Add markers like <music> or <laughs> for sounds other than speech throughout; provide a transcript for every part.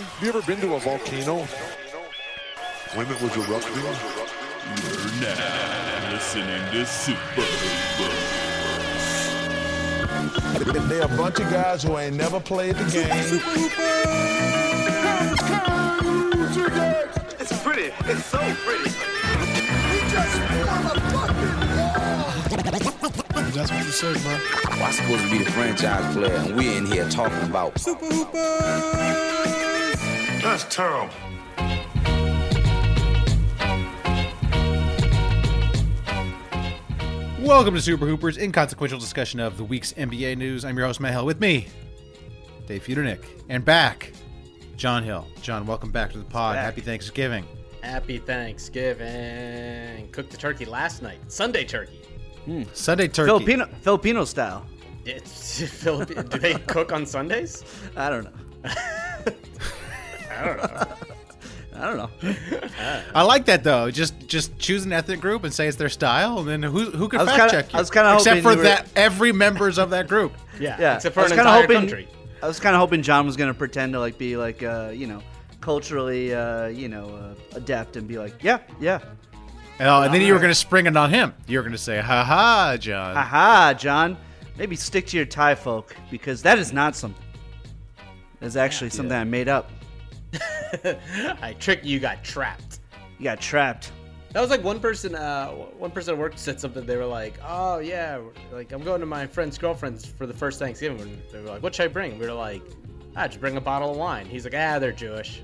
Have you ever been to a volcano when it was erupting? You're now listening to Super Hoopers. They're a bunch of guys who ain't never played the game. It's pretty. It's so pretty. We just motherfucking That's what you said, bro. Well, I'm supposed to be the franchise player, and we're in here talking about That's terrible. Welcome to Super Hoopers, inconsequential discussion of the week's NBA news. I'm your host, Matt Hill. With me, Dave Feudernick. And back, John Hill. John, welcome back to the pod. Back. Happy Thanksgiving. Happy Thanksgiving. Cooked the turkey last night. Sunday turkey. Hmm. Sunday turkey. Filipino Filipino style. It's <laughs> Philippine. Do they cook on Sundays? I don't know. <laughs> I don't know. <laughs> I don't know. <laughs> I like that though. Just just choose an ethnic group and say it's their style, and then who who can I was fact kinda- check you? I was kinda except hoping for you were- that every members of that group. <laughs> Yeah. Yeah, Except for I was an kinda entire hoping, country. I was kind of hoping John was gonna pretend to like be like uh, you know culturally uh, you know uh, adept and be like yeah yeah Oh, and then you were going to spring it on him. You were going to say, "Ha ha, John." haha John maybe stick to your Thai folk because that is not something. It's actually something I made up. <laughs> I tricked you. Got trapped. You got trapped. That was like one person. Uh, one person at work said something. They were like, "Oh yeah, like I'm going to my friend's girlfriend's for the first Thanksgiving." And they were like, "What should I bring?" We were like, "Ah, just bring a bottle of wine." He's like, "Ah, they're Jewish."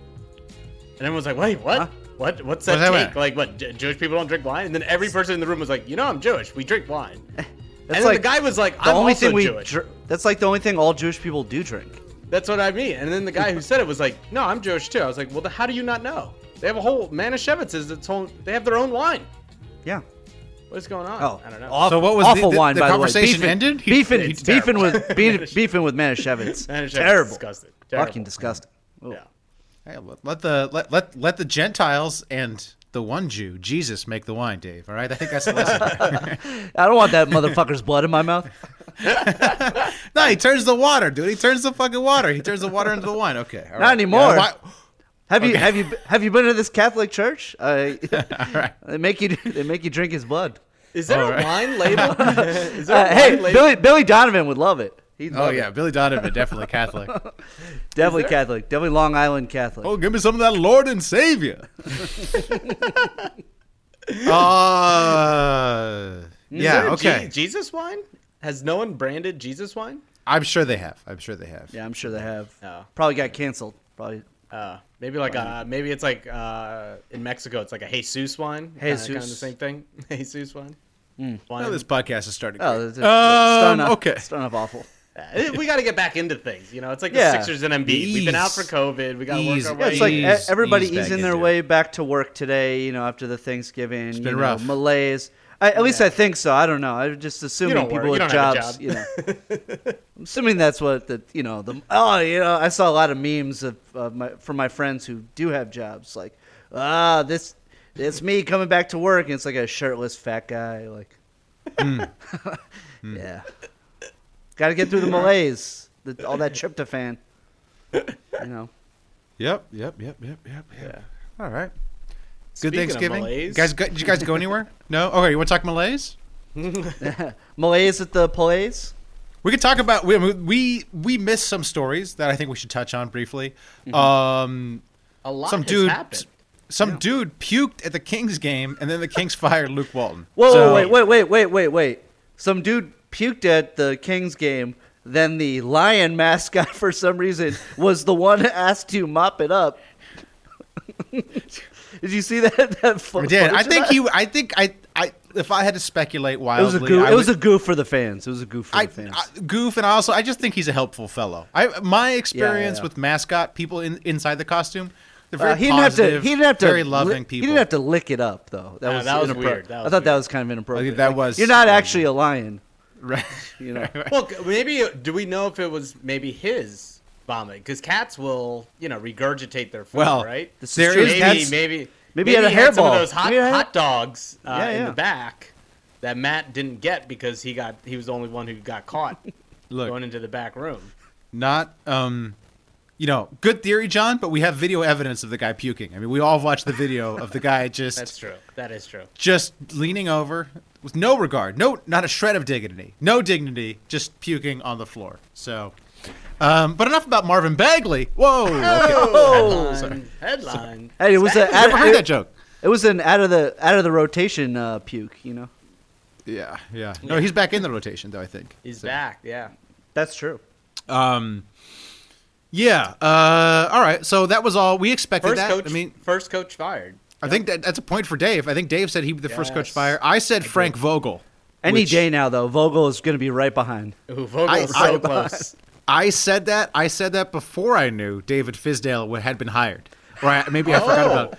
And everyone was like, "Wait, what? Huh? What? What's that What's take? mean? Like, what? J- Jewish people don't drink wine?" And then every person in the room was like, "You know, I'm Jewish. We drink wine." <laughs> and then like the guy was like, The "I'm only also thing we Jewish." dr- that's like the only thing all Jewish people do drink. That's what I mean. And then the guy who said it was like, "No, I'm Jewish too." I was like, "Well, then how do you not know? They have a whole Manischewitz is its own. They have their own wine. Yeah. What is going on? Oh, I don't know." Awful, So what was the- awful the- wine? the by conversation the way. ended? He- Beefing, It's beefing with <laughs> beefing, beefing with Manischewitz. Manischewitz Terrible. disgusting. Terrible. Fucking disgusting. Ooh. Yeah. Hey, let- let the let, let let the Gentiles and the one Jew, Jesus, make the wine, Dave. All right, I think that's the lesson. <laughs> I don't want that motherfucker's blood in my mouth. <laughs> no, he turns the water, dude. He turns the fucking water. He turns the water into the wine. Okay, all Not right. anymore. Yeah, why- Have you have you have you been to this Catholic church? <laughs> Uh, right. <laughs> They make you they make you drink his blood. Is there All a right. wine label? is there Uh, a hey, label? Billy Billy Donovan would love it. He'd Oh love yeah, it. Billy Donovan, definitely Catholic. definitely Catholic, definitely Long Island Catholic. Oh, give me some of that Lord and Savior. uh, yeah, okay. Je- Jesus wine? Has no one branded Jesus wine? I'm sure they have. I'm sure they have. Yeah, I'm sure they have. Oh. Probably got canceled. Probably. Uh, maybe like uh, maybe it's like uh, in Mexico, it's like a Jesus wine. Jesus. kind of the same thing. <laughs> Jesus wine. Wine. Oh, this podcast is starting. Oh, great. it's, it's starting um, off, okay. starting off awful. We got to get back into things. You know, it's like Yeah. the Sixers and Embiid. We've been out for COVID. We got to work Ease. our Yeah. It's like Ease- everybody ease easing their into way back to work today. You know, after the Thanksgiving. It's been you know, rough. Malaise. I, at least I think so. I don't know. I'm just assuming don't people work. You with don't have a jobs. job. You know, <laughs> I'm assuming that's what the you know the oh you know I saw a lot of memes of uh, my, from my friends who do have jobs like ah this it's me coming back to work and it's like a shirtless fat guy like Hmm. <laughs> yeah got to get through the malaise the, all that tryptophan you know Yep, yep, yep, yep, yep, yep. All right. Good Speaking of Thanksgiving. malaise- guys, go, did you guys go anywhere? <laughs> No. Okay, you want to talk Malays? <laughs> malaise at the Malaise We could talk about we we we missed some stories that I think we should touch on briefly. Mm-hmm. Um, a lot some has dude, happened. some dude puked at the Kings game, and then the Kings <laughs> fired Luke Walton. Whoa, So- wait, wait, wait, wait, wait, wait. Some dude puked at the Kings game. Then the lion mascot, for some reason, was the one asked to mop it up. Did you see that? <laughs> that fo- I did. I think that? he. I think I. I. If I had to speculate It was wildly, a goof. I It was would- a goof for the fans. It was a goof for I, the fans. I- goof, and also I just think he's a helpful fellow. I my experience yeah. with mascot people in, inside the costume, they're very Uh, he didn't have to. positive, He didn't have to. very li- loving people. He didn't have to lick it up though. That No, was that was inappro- weird. That I was thought that was kind of inappropriate. that Like, was- You're not actually a lion. <laughs> Right. You know. Well, maybe do we know if it was maybe his vomit? Because cats will, you know, regurgitate their food, Well, right? This is maybe, That's- maybe, maybe he had a had some of those hot, had- hot dogs uh, Yeah, in the back that Matt didn't get because he got he was the only one who got caught <laughs> Look, going into the back room. not um you know, good theory, John, but we have video evidence of the guy puking. I mean, we all watched the video of the guy <laughs> just That's true. That is true. just leaning over with no regard, no, not a shred of dignity, no dignity, just puking on the floor. So, um, but enough about Marvin Bagley. Whoa, okay. Oh, headline. headline. Hey, it was a, I never heard that joke. It was an out of the out of the rotation uh, puke. You know. Yeah, yeah. No, he's back in the rotation though. I think He's So, back. Yeah. That's true. Um, yeah. Uh, all right. So that was all we expected. First that. coach. I mean, first coach fired. I think that that's a point for Dave. I think Dave said he'd be the first coach fired. I said Frank Vogel. Any which- day now, though, Vogel is going to be right behind. Ooh, Vogel's I- so I- close. I said that. I said that before I knew David Fizdale had been hired. Or I, maybe I forgot about it.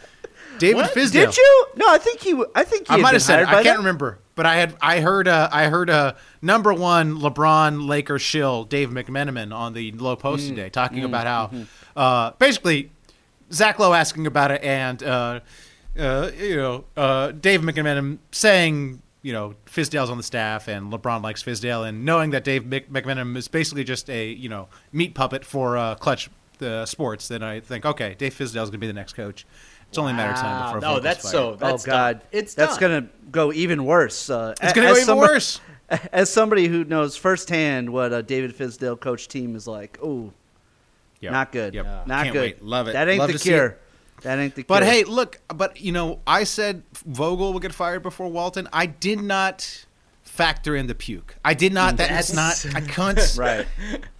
David What? Fizdale. Did you? No, I think he. I think he I might have said it. I can't then. remember, but I had I heard uh, I heard uh, number one LeBron Lakers shill Dave McMenamin on the Lowe Post Mm. today, talking about how Mm-hmm. uh, basically Zach Lowe asking about it and uh, uh, you know uh, Dave McMenamin saying you know Fizdale's on the staff and LeBron likes Fizdale and knowing that Dave Mc- McMenamin is basically just a you know meat puppet for uh, Clutch uh, Sports, then I think okay, Dave Fizdale's gonna be the next coach. It's only a matter of time Wow. before. No, that's fired. so. Oh God, done. It's that's gonna go even worse. Uh, It's gonna go as even somebody- worse. <laughs> As somebody who knows firsthand what a David Fizdale coach team is like, ooh, Yep. not good, Yep. not Can't good. wait. Love it. That ain't Love the to see cure. It. That ain't the But cure. hey, look, but you know, I said Vogel will get fired before Walton. I did not factor in the puke. I did not. Mm. That's That's- not. I <laughs> couldn't. right?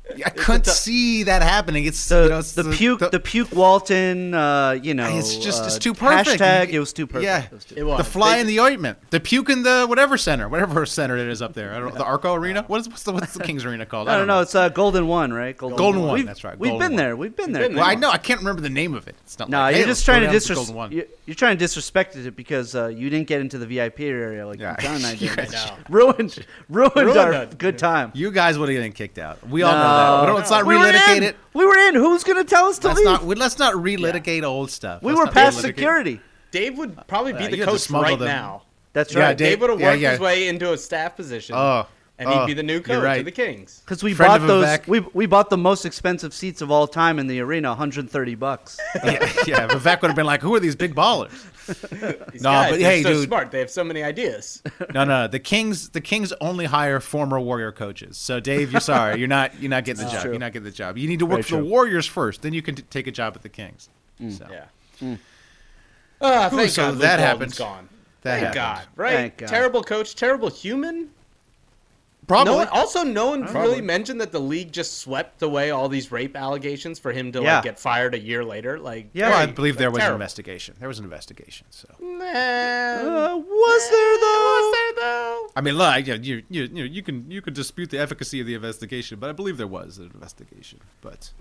<laughs> I couldn't see that happening. It's The, you know, it's the puke, the, puke Walton, uh, you know, It's just- it's uh, too perfect. Hashtag, it was too perfect. Yeah. It was It was. the fly They- in the ointment. The puke in the whatever center, whatever <laughs> center it is up there. I don't know. The Arco Arena. What is what's the, what's the Kings Arena called? I don't know. It's uh, Golden One, right? Golden One, We've, that's right, We've been One. there. We've been there. been there. Well, I know. I can't remember the name of it. It's not. No, like, you're let's just trying to disrespect. the Golden One. you're, you're trying to disrespect it because uh, you didn't get into the VIP area like Yeah. John and I <laughs> did. ruined, ruined, Ruined our good time. You guys would have been kicked out. We all know that. We don't, let's not we were relitigate in. it. We were in. Who's going to tell us to Let's leave? not. we- Let's not relitigate old stuff. we Let's were past relitigate- security. Dave would probably be Uh, the you had to coach right them. now. That's Yeah, right. Dave- Dave would have yeah, worked yeah. his way into a staff position, Oh, and oh, he'd be the new coach right. of the Kings. Because we Friend bought those. Vivek. We, we bought the most expensive seats of all time in the arena, 130 bucks. <laughs> yeah, yeah. Vivek would have been like, "Who are these big ballers?" <laughs> These No, guys, but they're hey, so dude. smart. They have so many ideas. <laughs> No, no. The Kings, the Kings only hire former Warrior coaches. So, Dave, you're sorry. You're not. You're not getting the job. true. You're not getting the job. You need to work Very for the. Warriors first. Then you can t- take a job at the Kings. So, Yeah. Ah, thank so God that Walton's happened. Gone. That Thank happened. God. Right? Thank God. Terrible coach, terrible human. Probably. No one, also, no one Probably. really mentioned that the league just swept away all these rape allegations for him to Yeah. like get fired a year later. Like, Yeah. well, I believe there was an investigation. There was an investigation. So, Man. Uh, was there though? Was there though? I mean, look, you, you, you, you, you can you can dispute the efficacy of the investigation, but I believe there was an investigation. But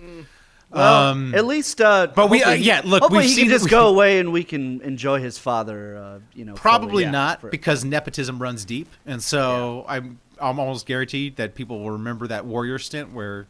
Well, Um, at least. Uh, but we- uh, yeah, look, hopefully we've he seen- can just we- go away and we can enjoy his father. Uh, you know, Probably fully. not For- because nepotism runs deep, and so I'm I'm almost guaranteed that people will remember that Warrior stint where,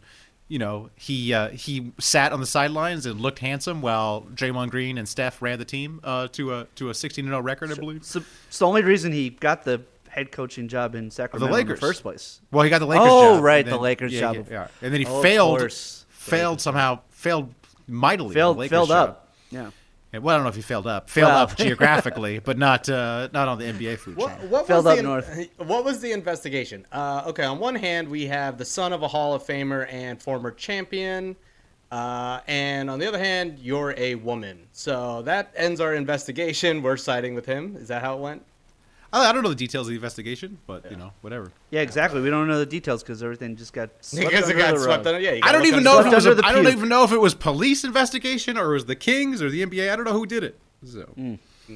you know, he uh, he sat on the sidelines and looked handsome while Draymond Green and Steph ran the team uh, to a to a 16 0 record, I believe. So, it's the only reason he got the head coaching job in Sacramento in the Lakers. first place. Well, he got the Lakers job. Oh, job. right, and the Lakers yeah, job. Yeah, yeah. and then he Oh, failed. Failed somehow. Failed mightily. in the Failed, Lakers failed job. up. Yeah. Yeah, well, I don't know if he failed up. Failed Well. up geographically, <laughs> but not uh, not on the NBA food What, chain. what Filled was up the, north. <laughs> What was the investigation? Uh, okay, on one hand, we have the son of a Hall of Famer and former champion, uh, and on the other hand, you're a woman. So that ends our investigation. We're siding with him. Is that how it went? I, I don't know the details of the investigation, but you know, whatever. Yeah, exactly. We don't know the details because everything just got <laughs> swept Because it under got the swept rug. under. Yeah, you I don't even know if it was. under A, the I don't even know if it was police investigation or it was the Kings or the NBA. I don't know who did it. So, Uh,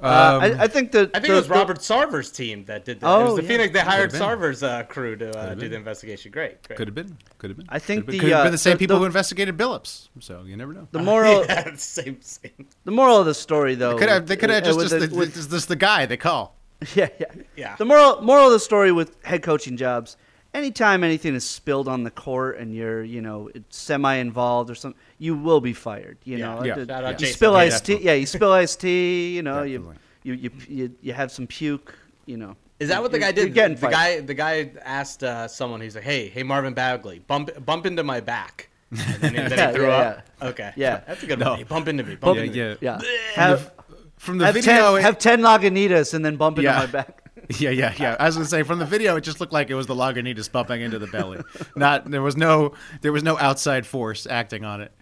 Um, I, I think the I think the- it was the- Robert Sarver's team that did that. it Oh, was the yeah. Phoenix. They hired. Sarver's uh, crew to uh, do the investigation. Great, great. could have been. Could have been. I think the could have the, been, uh, been the same the- people the- who investigated Billups. So you never know. the moral <laughs> yeah, same, same. the moral of the story though. Could have, they could have uh, just, with just, the- the, with- just, just the guy they call. <laughs> yeah, yeah, Yeah. The moral moral of the story with head coaching jobs: anytime anything is spilled on the court and you're you know semi involved or something, you will be fired. You Yeah. know, Yeah. The- Shout out you Jason. spill Yeah, iced tea. Yeah, you spill iced tea. You know, you, you you you you have some puke. You know. Is that what the You're- guy you're did? getting the fired. guy, the guy asked uh, someone. He's like, "Hey, hey, Marvin Bagley, bump, bump into my back." And then, then <laughs> Yeah, he threw yeah, up. Okay. Yeah. <laughs> That's a good No. one. Hey, bump into me. Bump Yeah, into me. yeah. Yeah. Have, From the have, video, ten, it- have 10 Lagunitas and then bump into Yeah. my back. <laughs> Yeah, yeah, yeah. I was gonna say from the video, it just looked like it was the Lagunitas bumping into the belly. Not there was no there was no outside force acting on it.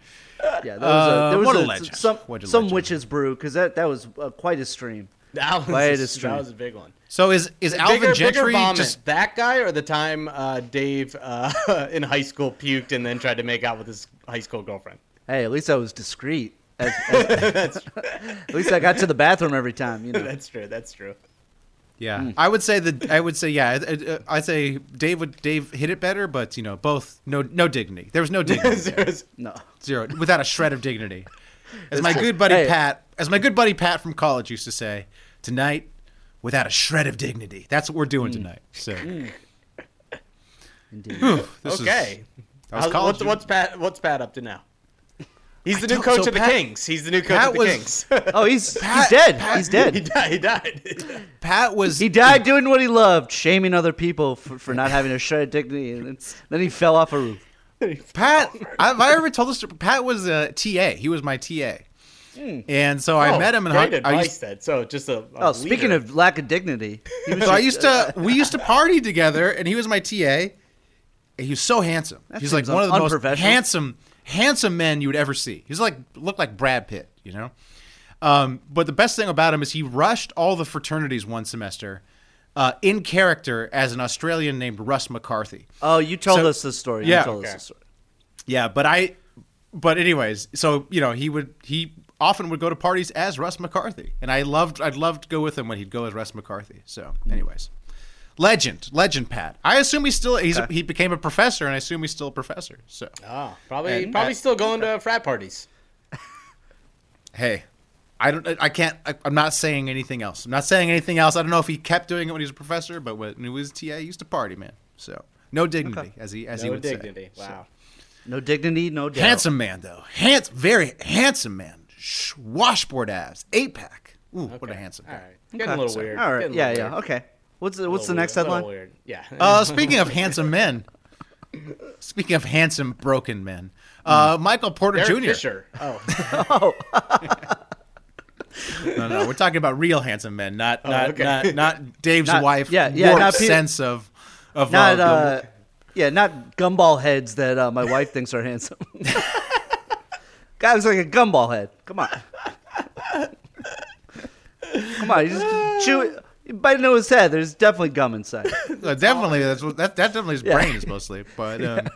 Yeah, there was Uh, a, there was what a a, legend. some What a some legend. witch's brew because that that was uh, quite a stream. That was, Wait, a, it's true. that was a big one. So is is Alvin bigger, bigger Gentry vomit, just that guy or the time uh, Dave uh, <laughs> in high school puked and then tried to make out with his high school girlfriend? Hey, at least I was discreet. As, <laughs> as- at least I got to the bathroom every time. You know. That's true. That's true. Yeah, mm. I would say that I would say yeah. I- I- uh, I'd say Dave would Dave hit it better, but you know both no no dignity. There was no <laughs> dignity, there. There's- No. zero without a shred of dignity. <laughs> As my good buddy Hey. Pat, as my good buddy Pat from college used to say, tonight without a shred of dignity. That's what we're doing mm. tonight. So mm. Indeed. this is- okay. that was college. what's, what's Pat? What's Pat up to now? He's the I new coach so of the Pat- Kings. He's the new coach Pat of the was- Kings. <laughs> Oh, he's Pat- he's dead. Pat- he's he dead. died. He died. Pat was He died doing what he loved, shaming other people for, for not having a shred of dignity, and then, then he fell off a roof. <laughs> Pat, have I ever told this? Pat was a TA. He was my TA, hmm. and so I Oh, met him and great. I advice, used, then. So just a. a Oh, speaking of lack of dignity, he <laughs> was so I used to. We used to party together, and he was my TA. And he was so handsome. That He's like one of the most handsome, handsome men you would ever see. He's like looked like Brad Pitt, you know. Um, but the best thing about him is he rushed all the fraternities one semester. Uh, in character as an Australian named Russ McCarthy. Oh, you told So- us this story. Yeah. you told Okay. us this story. Yeah, but I, but anyways, so you know he would he often would go to parties as Russ McCarthy, and I loved I'd love to go with him when he'd go as Russ McCarthy. So, anyways, legend, legend, Pat. I assume he's still he's he became a professor, and I assume he's still a professor. So, Oh, probably And- probably still going to frat parties. hey. I don't. I can't. I, I'm not saying anything else. I'm not saying anything else. I don't know if he kept doing it when he was a professor, but when he was a TA, he used to party, man. So no dignity, as he as he No would dignity. say. Wow. No dignity, no doubt. Handsome man though. Hands very handsome man. Sh- washboard abs. Eight pack. Ooh, what a handsome All guy. right. Getting a little weird. All right. Getting Yeah, yeah. weird. Okay. What's the, what's the next weird, headline? weird. Yeah. Uh, <laughs> speaking of handsome men, speaking of handsome broken men, uh, Michael Porter Derek Jr. Fisher. Oh, <laughs> <laughs> No, no, we're talking about real handsome men, not not okay. not, not Dave's Not- wife. yeah, yeah, not sense of of Not uh, uh, yeah, not gumball heads that uh, my wife thinks are handsome. Guy looks like a gumball head. Come on. Come on, you just chew it. You bite into his head. There's definitely gum inside. <laughs> uh, definitely that's what that, that definitely his Yeah. brain is mostly, but <laughs> um,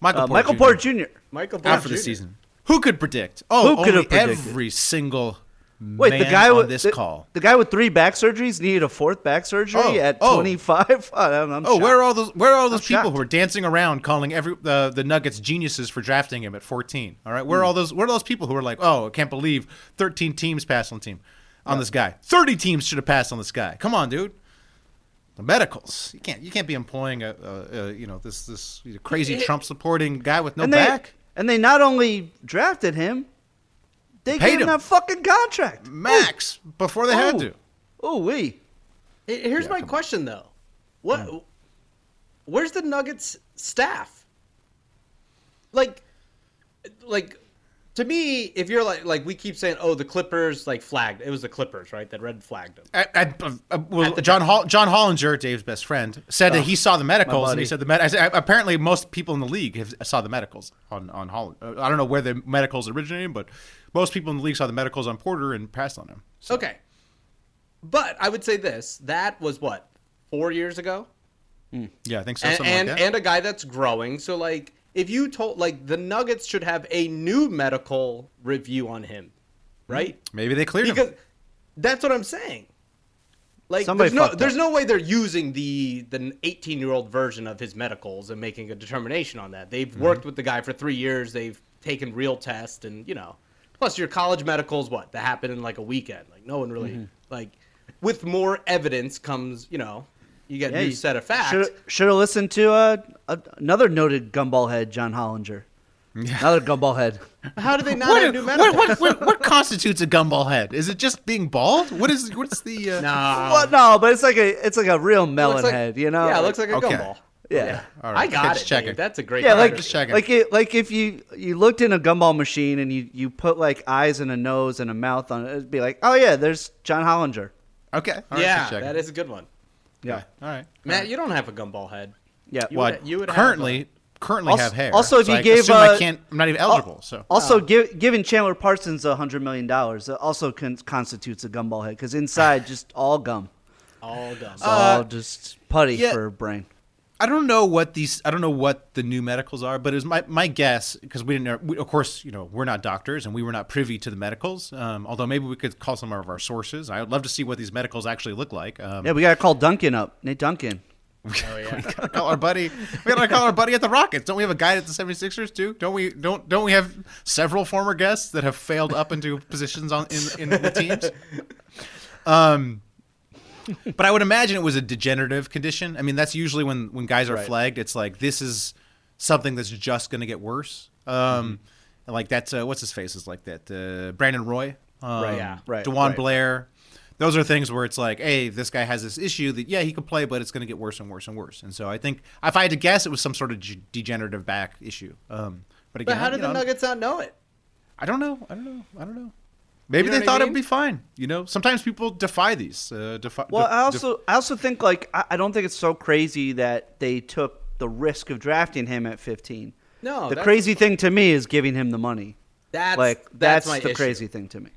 Michael Uh, Porter Michael Jr. Porter Jr. Michael out Porter for the season. Who could predict? Oh, Who could have predicted? every single Wait, man the guy on with this the, call. the guy with three back surgeries needed a fourth back surgery Oh, at oh. 25. <laughs> Oh, I'm, I'm Oh, where are all those? Where are all those I'm people shocked. who are dancing around calling every the the Nuggets geniuses for drafting him at 14? All right, where are all those? Where are those people who are like, oh, I can't believe 13 teams passed on the team on this guy. 30 teams should have passed on this guy. Come on, dude. The medicals. You can't you can't be employing a, a, a you know this this crazy Trump supporting guy with no and they, back. And they not only drafted him, they Paid gave him him. that fucking contract. Max before they had Oh. to. Oh, we. Hey, Here's my question though. What? Where's the Nuggets staff? Like, like to me, if you're like like we keep saying, oh, the Clippers like flagged. It was the Clippers, right? That red flagged them. At, at, uh, well, John Hall, John Hollinger, Dave's best friend, said that he saw the medicals, and he said the med- I said, apparently most people in the league have, saw the medicals on on Holland. Uh, I don't know where the medicals originated, but most people in the league saw the medicals on Porter and passed on him. So, Okay, but I would say this: that was what four years ago. yeah, I think so. and and, like that. and a guy that's growing. So like, if you told like the Nuggets should have a new medical review on him, right? Maybe they cleared Because him. that's what I'm saying. Like, Somebody there's no, there's up. no way they're using the the 18 year old version of his medicals and making a determination on that. They've Mm-hmm. worked with the guy for three years. They've taken real tests, and you know, plus your college medicals, what that happened in like a weekend. Like no one really Mm-hmm. like. With more evidence comes, you know, you get a new set of facts. Should should have listened to uh, a, another noted gumball head, John Hollinger. Another gumball head. <laughs> How do they not What, have new what, what, what, what constitutes a gumball head? Is it just being bald? What is what's the? Uh, Nah. well, no, but it's like a it's like a real melon like- head, you know. Yeah, it looks like a Okay. gumball. Yeah. All I got just it. checking. Dave. That's a great. Yeah, like character. just checking. like it, like if you you looked in a gumball machine and you you put like eyes and a nose and a mouth on it, it'd be like, oh yeah, there's John Hollinger. Okay. all right, yeah, just checking. that is a good one. Yeah, All right. Matt, you don't have a gumball head. yeah. You Well, would- you would have currently currently Also- have hair. also, if so you I gave, assume I uh, can't, I'm not even eligible. So Also, Oh. give, giving Chandler Parsons a hundred million dollars also con- constitutes a gumball head because inside <sighs> just all gum, all gum. it's all just putty yeah. for brain. I don't know what these. I don't know what the new medicals are, but it was my my guess because we didn't. know- We, of course, you know we're not doctors and we were not privy to the medicals. Um, although maybe we could call some of our sources. I would love to see what these medicals actually look like. Um, Yeah, we gotta call Duncan up, Nate Duncan. oh <laughs> yeah. we gotta call our buddy. We gotta call our buddy at the Rockets. Don't we have a guy at the 76ers too? Don't we? Don't don't we have several former guests that have failed up into positions on in, in the teams? <laughs> Um, <laughs> but I would imagine it was a degenerative condition. I mean, that's usually when when guys are flagged. It's like this is something that's just going to get worse. Um, and like that's uh, what's his face is like that. Uh, Brandon Roy, um, Right, yeah, right, DeJuan right. Blair. Those are things where it's like, hey, this guy has this issue that yeah he can play, but it's going to get worse and worse and worse. And so I think if I had to guess, it was some sort of g- degenerative back issue. Um, but again, But how did the know, Nuggets not know it? I don't know. I don't know. I don't know. Maybe know they what I thought mean? it'd be fine. You know, sometimes people defy these. Uh, defy, Well, de- I also I also think like I, I don't think it's so crazy that they took the risk of drafting him at 15. No, the crazy thing to me is giving him the money. That's like that's, that's, my the issue. crazy thing to me.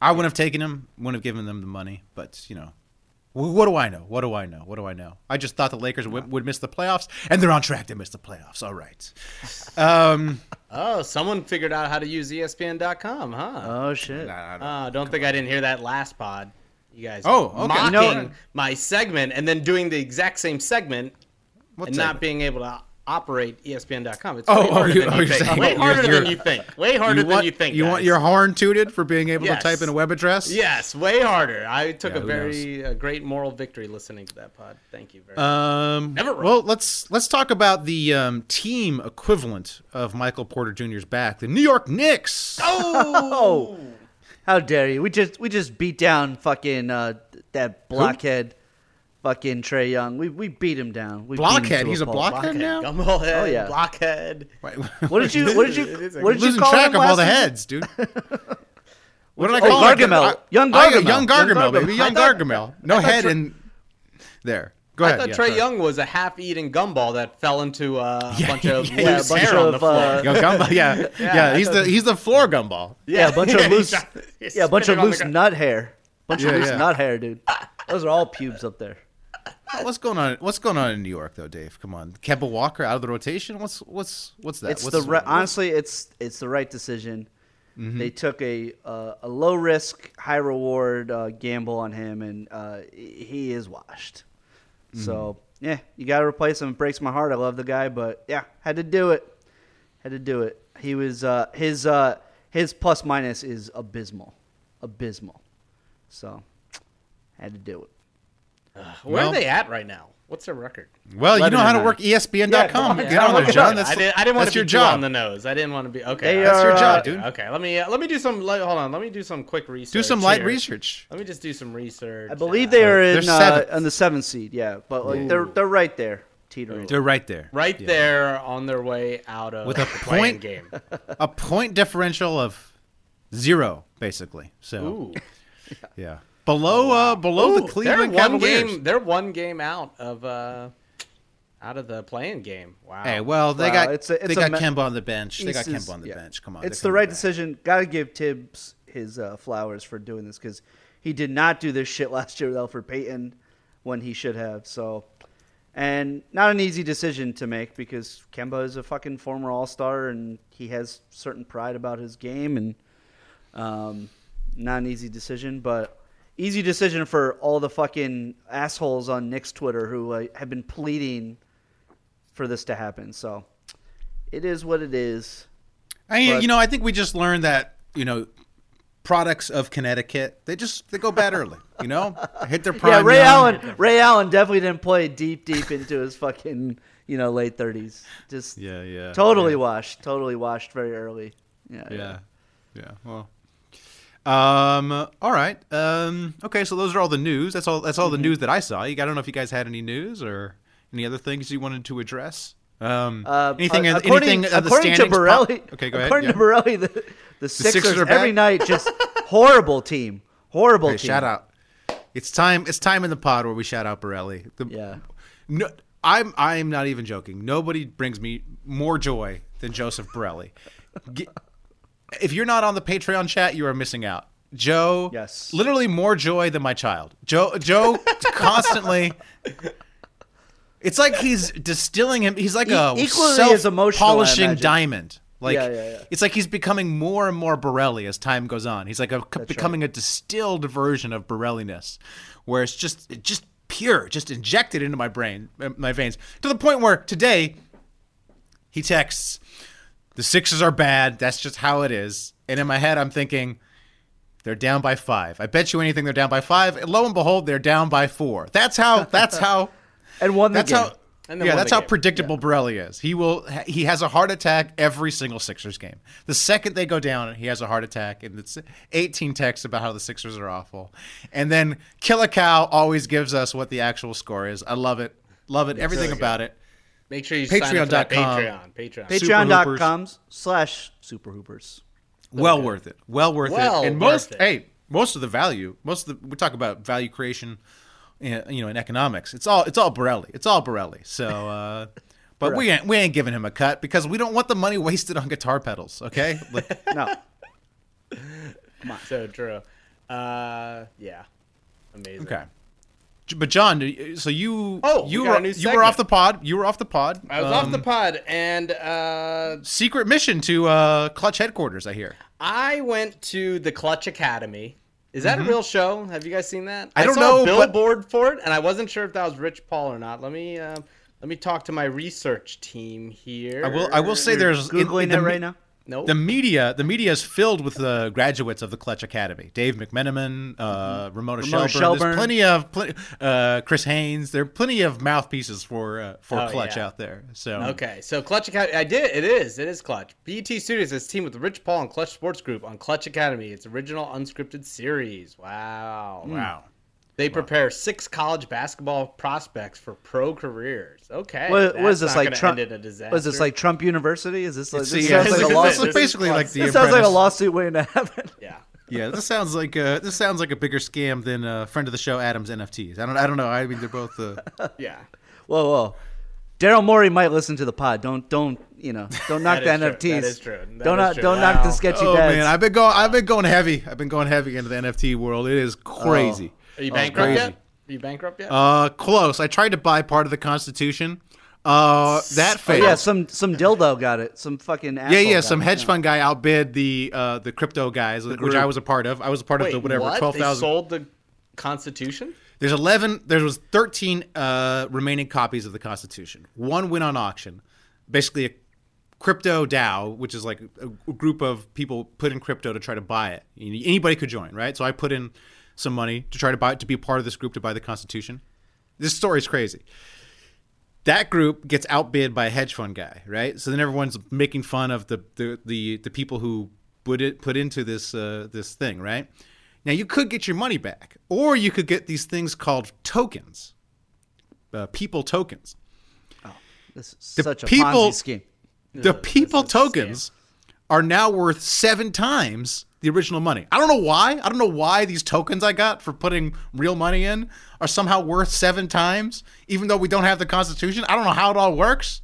I wouldn't have taken him. Wouldn't have given them the money. But you know, wh- what do I know? What do I know? What do I know? I just thought the Lakers would, would miss the playoffs, and they're on track to miss the playoffs. All right. <laughs> Um, Oh, someone figured out how to use ESPN.com, huh? Oh shit! Uh, don't think I didn't hear that last pod. You guys Oh, okay. mocking No. my segment and then doing the exact same segment what and segment? not being able to operate ESPN.com. It's Oh, way oh, harder you- than oh, you you're think. Way harder you're- than you think. Way harder you want, than you think. You want your horn tooted for being able Yes. to type in a web address? Yes, way harder. I took Yeah, a very uh, great moral victory listening to that pod. Thank you very much. Um, Never wrong. well, let's let's talk about the um, team equivalent of Michael Porter Jr.'s back, the New York Knicks. Oh, how dare you? We just we just beat down fucking uh, that blockhead, fucking Trae Young. We we beat him down. We beat him Blockhead? He's a pulp. blockhead? Blockhead, now? Gumballhead, Oh, yeah. blockhead. Wait, <laughs> What did you what did you <laughs> It is what did you losing call track him of all the heads, dude. <laughs> What did I Oh, call it? Gargamel. I- Young I- Gargamel. Young Young Gargamel, baby. Young I thought- Gargamel. No head Tre- in there. Go I ahead. thought yeah, Trae sorry. Young was a half-eaten gumball that fell into uh, a Yeah, bunch of yeah, loose bunch hair on the floor. uh, Young Gumball. Yeah, yeah. he's the he's the floor gumball. Yeah, a bunch of loose yeah, a bunch of it on the loose ground. nut hair. Bunch Yeah, of loose yeah. nut hair, dude. Those are all pubes up there. What's going on? What's going on in New York though, Dave? Come on, Kemba Walker out of the rotation. What's what's what's that? It's What's the right, honestly, it's it's the right decision. Mm-hmm. They took a uh, a low risk, high reward uh, gamble on him, and uh, he is washed. Mm-hmm. So yeah, you got to replace him. It breaks my heart. I love the guy, but yeah, had to do it. Had to do it. He was uh, his uh, his plus minus is abysmal, abysmal. So had to do it. Where Well- are they at right now? What's their record? Well, you know how to work ESPN.com. Yeah, Get come on on, there, John. That's I, did, I didn't want to your be too job. on the nose. I didn't want to be okay. They That's your are, job, uh, dude. Okay, let me uh, let me do some. Let, hold on, let me do some quick research. Do some light here. research. Let me just do some research. I believe uh, they are They're in uh, seventh. on the seventh seed. Yeah, but like, they're they're right there, teetering. They're right there. right Yeah. there on their way out of With a point- game. <laughs> A point differential of zero, basically. So Ooh, <laughs> yeah, below uh below Ooh, the Cleveland they're one Cavaliers. game. They're one game out of uh, out of the playing game. Wow. Hey, well, they Wow, got it's a- it's they got me- Kemba on the bench. They got Kemba on the yeah. bench. Come on, It's the right coming back. decision. Got to give Thibs his uh, flowers for doing this because he did not do this shit <laughs> last year with Elfrid Payton when he should have. So, and not an easy decision to make because Kemba is a fucking former All Star and he has certain pride about his game and um, not an easy decision, but easy decision for all the fucking assholes on Knicks Twitter who uh, have been pleading for this to happen. So, it is what it is. I But- you know, I think we just learned that you know products of Connecticut they just they go bad early. You know, hit their prime. <laughs> Yeah, Ray young. Allen. Ray Allen definitely didn't play deep, deep into his fucking, you know, late thirties. Just Yeah, yeah. totally yeah. washed. Totally washed very early. Yeah, Yeah, yeah. Well, um, all right. Um, okay. So those are all the news. That's all. That's all Mm-hmm. the news that I saw. I don't know if you guys had any news or Any other things you wanted to address? Um, Uh, anything? uh, anything? the according to standings pop- okay, go ahead. according yeah. to Borelli, the, the Sixers, Sixers are every night just horrible team, horrible Okay, team. shout out. It's time. It's time in the pod where we shout out Borelli. The- Yeah. No, I'm. I'm not even joking. Nobody brings me more joy than Joseph Borelli. Ge- if you're not on the Patreon chat, you are missing out. Joe, Yes. literally more joy than my child. Joe, Joe, <laughs> constantly. It's like he's distilling him. He's like E- a equally as emotional, I polishing diamond. Like Yeah, yeah, yeah. it's like he's becoming more and more Borelli as time goes on. He's like a, becoming a distilled version of Borelli-ness, where it's just it just pure, just injected into my brain, uh, my veins, to the point where today he texts, "The Sixers are bad. That's just how it is." And in my head, I'm thinking. They're down by five. I bet you anything they're down by five. And lo and behold, they're down by four. That's how. That's how. <laughs> and won the That's game. how. And then yeah, that's how game. predictable Borelli is. He will. He has a heart attack every single Sixers game. The second they go down, he has a heart attack, and it's 18 texts about how the Sixers are awful. And then Killer Cow always gives us what the actual score is. I love it. Love it. Everything really about it. Make sure you sign up for that Patreon.com. Patreon. Patreon. Patreon. Patreon.com slash Super Hoopers. well worth it. Well worth Well it. And worth most it. hey, most of the value, most of the we talk about value creation, you know, in economics. It's all it's all Borelli. It's all Borelli. So, uh, <laughs> but we ain't we ain't giving him a cut because we don't want the money wasted on guitar pedals. Okay. <laughs> Like, No. So true. Uh, yeah. Amazing. okay. J- But John, so you Oh, you we got were a new you were off the pod. You were off the pod. I was off Um, the pod, and uh, secret mission to uh, Clutch headquarters. I hear. I went to the Clutch Academy. Is that a real show? Have you guys seen that? Mm-hmm. I don't saw know, a but- billboard for it, and I wasn't sure if that was Rich Paul or not. Let me uh, let me talk to my research team here. I will I will say there's in- Googling in the it right now. Nope. The media, the media is filled with the graduates of the Clutch Academy. Dave McMenamin, uh, Ramona, Shelburne. Shelburne. There's plenty of plenty, uh, Chris Haynes. There are plenty of mouthpieces for uh, for Oh, Clutch yeah. out there. So Okay, so Clutch Academy. I did. It is. It is Clutch. BET Studios is teamed with Rich Paul and Clutch Sports Group on Clutch Academy. Its original unscripted series. Wow. wow. They prepare six college basketball prospects for pro careers. Okay. What, what is this not like Trump? end in a disaster. This like Trump University? Is this like this the, sounds like a lawsuit? this is basically like the This sounds like a lawsuit waiting to happen. <laughs> Yeah. Yeah, this sounds like a this sounds like a bigger scam than a friend of the show Adams NFTs. I don't I don't know. I mean they're both uh, <laughs> Yeah. Whoa, whoa. Daryl Morey might listen to the pod. Don't, don't, you know, don't knock <laughs> the That is true. NFTs. That is true. That don't, is knock- true. don't knock the sketchy Oh dads. man, I've been going I've been going heavy. I've been going heavy into the NFT world. It is crazy. Are you bankrupt crazy. yet? Are you bankrupt yet? Uh, close. I tried to buy part of the Constitution. Uh, that Oh, failed. yeah, some some dildo got it. Some fucking yeah, yeah. Some it. hedge fund guy outbid the uh the crypto guys, which I was a part of. I was a part Wait, of the whatever what? twelve They thousand. sold the Constitution? There's eleven. There was thirteen uh remaining copies of the Constitution. One went on auction. Basically, a crypto DAO, which is like a, a group of people put in crypto to try to buy it. Anybody could join, right? So I put in some money to try to buy to be part of this group to buy the Constitution. This story's crazy. That group gets outbid by a hedge fund guy, right? So then everyone's making fun of the the the, the people who put it put into this uh, this thing, right? Now you could get your money back, or you could get these things called tokens, uh, people tokens. Oh, this is The such a people- Ponzi scheme. The people tokens are now worth seven times the original money. I don't know why. I don't know why these tokens I got for putting real money in are somehow worth seven times, even though we don't have the Constitution. I don't know how it all works,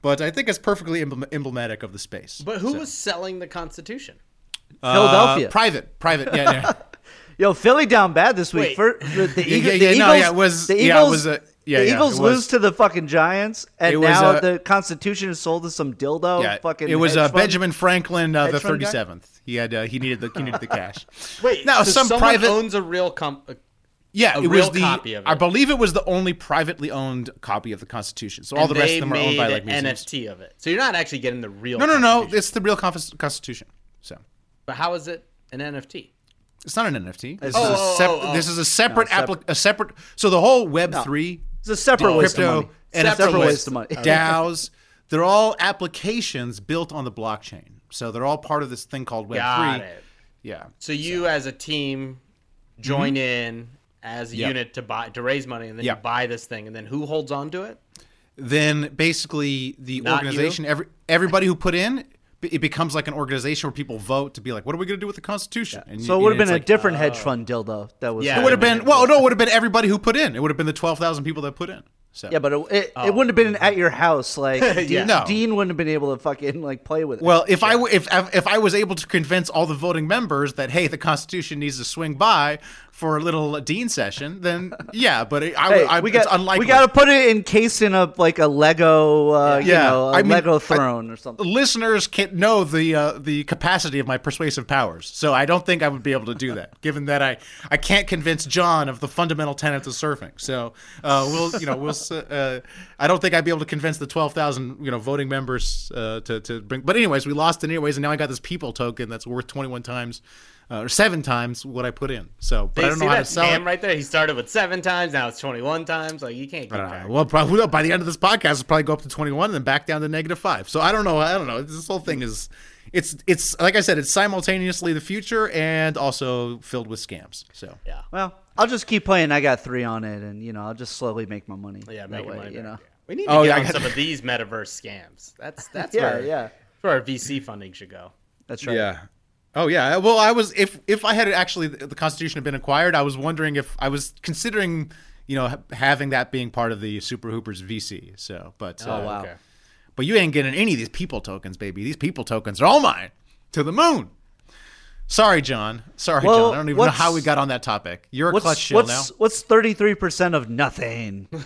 but I think it's perfectly emblematic of the space. But who So, was selling the Constitution? uh, Philadelphia. private, private, yeah, yeah. <laughs> Yo, Philly down bad this week. Wait. For, the, the, <laughs> Yeah, yeah, the yeah, Eagles, no, yeah, it was- the yeah, it Eagles, was a- yeah, the yeah, Eagles it lose to the fucking Giants, and was now a- the Constitution is sold to some dildo. yeah. fucking it was hedge uh. Benjamin Franklin, uh, the hedge fund guy? thirty seventh. He had uh, he needed the he needed the cash. <laughs> Wait, now so some private- owns a real comp. uh, Yeah, a it real was the. copy of I believe it was the only privately owned copy of the Constitution. So all and the rest of them are owned by like museums. NFT of it. So you're not actually getting the real. No, no, no. It's the real conf- Constitution. So But how is it an NFT? it's not an NFT. This, Oh, is, a sep- oh, oh. this is a separate No, applic- a separate. So the whole Web three It's a separate waste of crypto money. and Separate separate waste. waste of money. DAOs, they're all applications built on the blockchain. So they're all part of this thing called Web Got three. it. Yeah. So you, as a team, join Mm-hmm. in, as a Yep. unit to buy to raise money, and then Yep. you buy this thing, and then who holds on to it? then basically the Not organization, every everybody who put in, it becomes like an organization where people vote to be like, what are we going to do with the Constitution? And So it would have been a like- different hedge oh. fund dildo. That was Yeah. It would have been well, no, it would have been everybody who put in. It would have been the twelve thousand people that put in. So Yeah, but it, it, it wouldn't have been at your house. Like <laughs> Dean, Yeah. No. Dean wouldn't have been able to fucking like play with it. Well, if I w- if if I was able to convince all the voting members that hey, the Constitution needs to swing by for a little dean session, then <laughs> yeah. But it, I, Hey, I, we it's got unlikely. we got to put it encased in a like a Lego, uh, you Yeah. know, a I mean, Lego I- throne or something. listeners can't know the uh, the capacity of my persuasive powers, so I don't think I would be able to do that. <laughs> Given that I, I can't convince John of the fundamental tenets of surfing, so uh, we'll you know we'll uh, I don't think I'd be able to convince the twelve thousand you know voting members uh, to to bring. But anyways, we lost it anyways, and now I got this people token that's worth twenty one times uh, or seven times what I put in. So, but They I don't know how that to sell scam it. right there. He started with seven times, now it's twenty-one times. Like you can't keep I don't track. know. Well, probably well, by the end of this podcast, it'll probably go up to 21 and then back down to negative five. So I don't know. I don't know. This whole thing is, it's it's like I said, it's simultaneously the future and also filled with scams. So Yeah. Well, I'll just keep playing. I got three on it, and you know, I'll just slowly make my money. Yeah, that making way, money. you back, know. yeah. We need to Oh, get yeah, on got- some of <laughs> these metaverse scams. That's that's Yeah, where yeah, where our VC funding should go. that's right. yeah. Oh yeah. Well, I was if if I had actually the Constitution had been acquired, I was wondering if I was considering you know having that being part of the Super Hoopers VC. So, but uh, Oh, wow. Okay. But you ain't getting any of these people tokens, baby. These people tokens are all mine to the moon. Sorry, John. Sorry, Well, John. I don't even know how we got on that topic. You're a clutch shill now. what's what's thirty three percent of nothing? <laughs>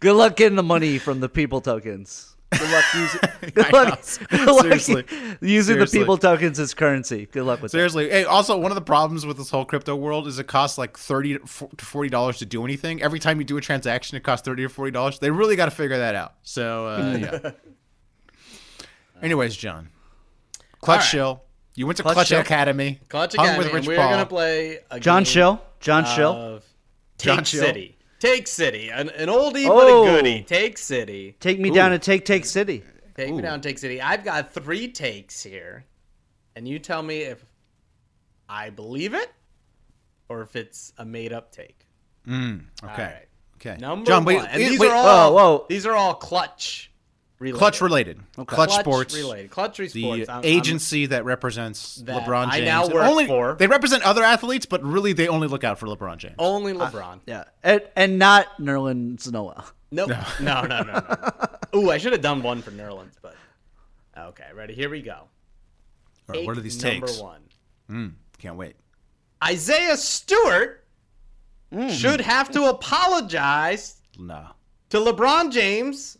Good luck getting the money from the people tokens. Good luck <laughs> using. Good luck, <laughs> <laughs> good luck Seriously. using Seriously. the people tokens as currency. Good luck with that. Seriously. Hey, also one of the problems with this whole crypto world is it costs like thirty to forty dollars to do anything. Every time you do a transaction, it costs thirty to forty dollars. They really got to figure that out. So uh, yeah. Anyways, John, clutch All right. shill. You went to Clutch Clutch, Academy. Clutch hung Academy, with and Rich we're Paul. gonna play a John game Shill. John Shill. of Take John Shill. City. Take City, an, an oldie Oh. but a oh. goodie. Take City. Take me down to Take Take City. Take me down, Take City. I've got three takes here, and you tell me if I believe it or if it's a made-up take. Mm, okay. All right. Okay. Number John, wait, one, and wait, these wait. are all Whoa, whoa. these are all clutch related. clutch related. Clutch, Clutch sports. related. Clutch The sports. I'm- I'm- agency that represents That LeBron James. I now work only, for. They represent other athletes, but really they only look out for LeBron James. only ah, LeBron. Yeah, and, and not Nerlens Noel. Nope. No, no, no, no. no. <laughs> Ooh, I should have done one for Nerlens, but okay. Ready? Here we go. All right, what are Take these number takes? one. Hmm, can't wait. Isaiah Stewart hmm. should have to apologize No. to LeBron James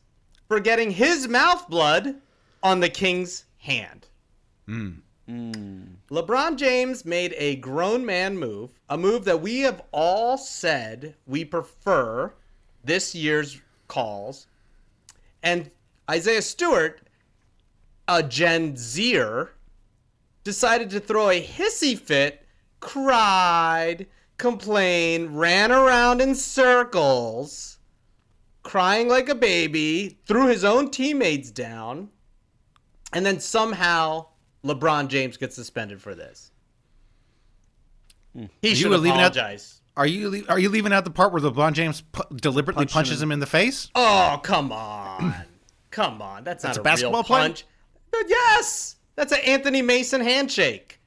for getting his mouth blood on the King's hand. Hmm. Hmm. LeBron James made a grown man move, a move that we have all said we prefer this year's calls. And Isaiah Stewart, a Gen Zer, decided to throw a hissy fit, cried, complained, ran around in circles, crying like a baby, threw his own teammates down, and then somehow LeBron James gets suspended for this. Hmm. He you should leaving out- apologize. Are you are you leaving out the part where LeBron James pu- deliberately Punched him punches in- him in the face? Oh, come on. <clears throat> come on. That's not a a, basketball play? punch. But yes. That's an Anthony Mason handshake.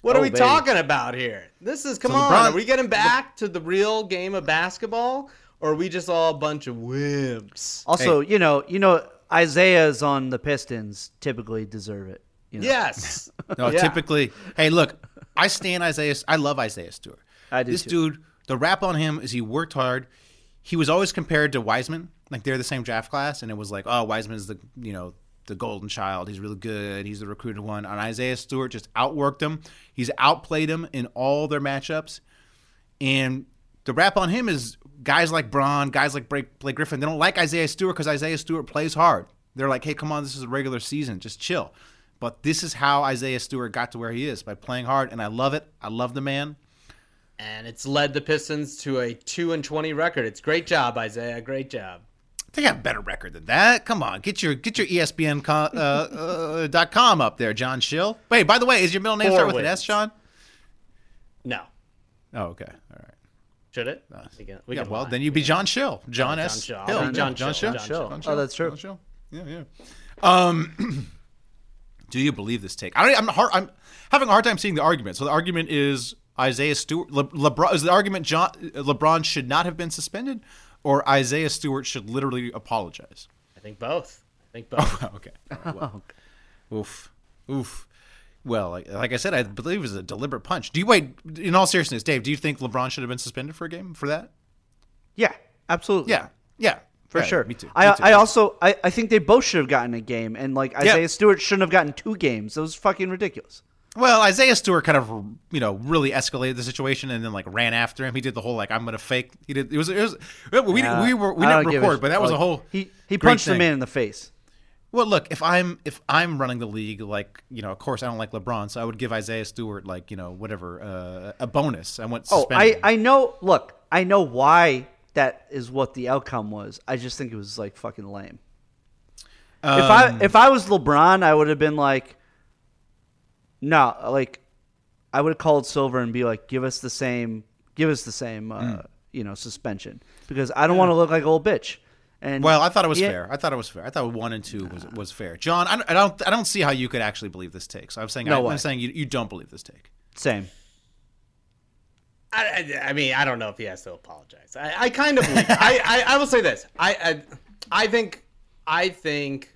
What Oh, are we baby. talking about here? This is come So on. LeBron- are we getting back to the real game of basketball or are we just all a bunch of wimps? Also, you know, you know, Isaiah's on the Pistons typically deserve it. You know? Yes. <laughs> No, Yeah. typically. Hey, look, I stand Isaiah. I love Isaiah Stewart. I do This too. dude, the rap on him is he worked hard. He was always compared to Wiseman, like they're the same draft class, and it was like, oh, Wiseman's the you know the golden child. He's really good. He's the recruited one. And Isaiah Stewart just outworked him. He's outplayed him in all their matchups. And the rap on him is guys like Braun, guys like Blake, Griffin. They don't like Isaiah Stewart because Isaiah Stewart plays hard. They're like, hey, come on, this is a regular season. Just chill. But this is how Isaiah Stewart got to where he is by playing hard. And I love it. I love the man. and it's led the Pistons to a 2 and 20 record. It's great job, Isaiah. Great job. They got a better record than that. Come on, get your get your ESPN co- uh, uh, dot com up there, John Schill. Wait, by the way, is your middle name Four start with an. S, Sean? No. Oh, okay. All right. Should it? No. We can- we yeah, can well, lie. then you'd be John Schill. John John S. Schill. Hill. be John John Schill. Schill. John Schill. John Oh, that's true. John Schill. Yeah, yeah. Um, <clears throat> do you believe this take? I don't, I'm hard. I'm having a hard time seeing the argument. So the argument is Isaiah Stewart. Le, LeBron is the argument. John LeBron should not have been suspended, or Isaiah Stewart should literally apologize. I think both. I think both. <laughs> okay. Well, <laughs> oof. Oof. Well, like, like I said, I believe it was a deliberate punch. Do you wait? In all seriousness, Dave, do you think LeBron should have been suspended for a game for that? Yeah, absolutely. Yeah. Yeah. for Yeah, sure. Me too. me I, too. I also I, I think they both should have gotten a game, and like Yeah. Isaiah Stewart shouldn't have gotten two games. That was fucking ridiculous. Well, Isaiah Stewart kind of, you know, really escalated the situation and then like ran after him. He did the whole like I'm gonna fake. He did. It was. It was. We Yeah, we were we didn't don't give a record, but that was a whole. He he punched the man in the face. Well, look, if I'm if I'm running the league, like you know, of course I don't like LeBron, so I would give Isaiah Stewart like you know whatever uh, a bonus. I went Oh. I I know. Look, I know why that is what the outcome was. I just think it was like fucking lame. if I Um, if I was LeBron, I would have been like, no, like, I would have called Silver and be like, give us the same, give us the same, uh, Hmm. you know, suspension because I don't want to look like a little bitch. And Well, I thought it was Yeah. fair. I thought it was fair. I thought one and two was was fair. John, I don't, I don't, I don't see how you could actually believe this take. So I'm saying, No I, I'm saying you, you don't believe this take. Same. I, I, I mean, I don't know if he has to apologize. I, I kind of. I, I, I will say this. I, I, I think, I think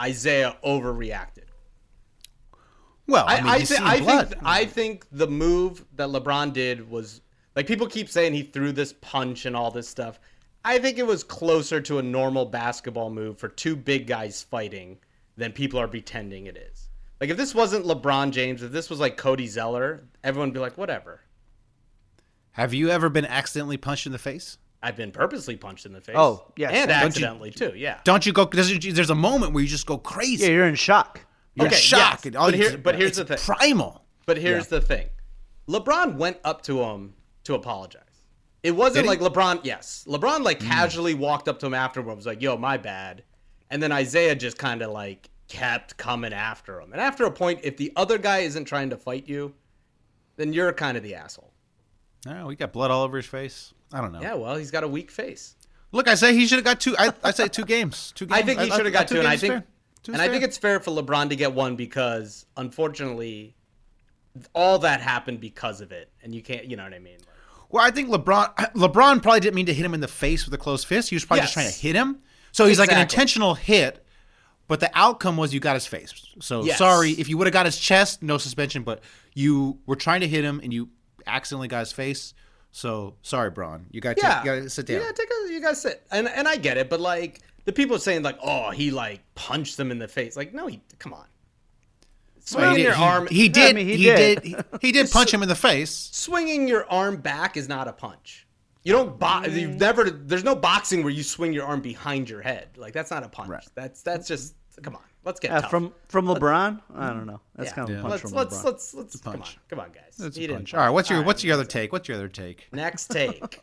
Isaiah overreacted. Well, I, I, mean, I, he's thi- I blood. think, I think the move that LeBron did was like people keep saying he threw this punch and all this stuff. I think it was closer to a normal basketball move for two big guys fighting than people are pretending it is. Like if this wasn't LeBron James, if this was like Cody Zeller, everyone would be like, whatever. Have you ever been accidentally punched in the face? I've been purposely punched in the face. Oh, yes. and Don't you- accidentally too. Yeah. Don't you go? There's, there's a moment where you just go crazy. Yeah, you're in shock. You're Okay, shocked. yes. and all But here- but here's the thing. Primal. But here's the thing: LeBron went up to him to apologize. It wasn't like LeBron. Yes, LeBron like hmm. casually walked up to him afterward, was like, "Yo, my bad," and then Isaiah just kind of like kept coming after him. And after a point, if the other guy isn't trying to fight you, then you're kind of the asshole. Oh, he got blood all over his face. I don't know. Yeah, well, he's got a weak face. Look, I say he should have got two. I, I say two games. Two <laughs> games. I think he should have got two, and I think, Fair. And I think it's fair for LeBron to get one because unfortunately, all that happened because of it, and you can't, you know what I mean? Like, Well, I think LeBron <clears throat> LeBron probably didn't mean to hit him in the face with a closed fist. He was probably just trying to hit him. So he's like an intentional hit, but the outcome was you got his face. So Yes. sorry if you would have got his chest, no suspension. But you were trying to hit him and you accidentally got his face. So sorry, Bron. You got to yeah, you got to sit down. Yeah, take a, you gotta sit, and and I get it, but like the people saying like, oh, he like punched them in the face. Like, no, he come on, swinging Well, he, your did, arm, he, he did. he he, did. did. He, he did punch him in the face. swinging your arm back is not a punch. You don't bo- Mm. You've never. There's no boxing where you swing your arm behind your head. Like that's not a punch. Right. That's that's just come on. Let's get Uh, tough. from from LeBron, I don't know. That's Yeah. kind of a punch let's from let's LeBron. let's let's come on, punch. come on, guys. That's He a didn't punch. punch. All right, what's your All what's right, your other take? What's your other take? Next take.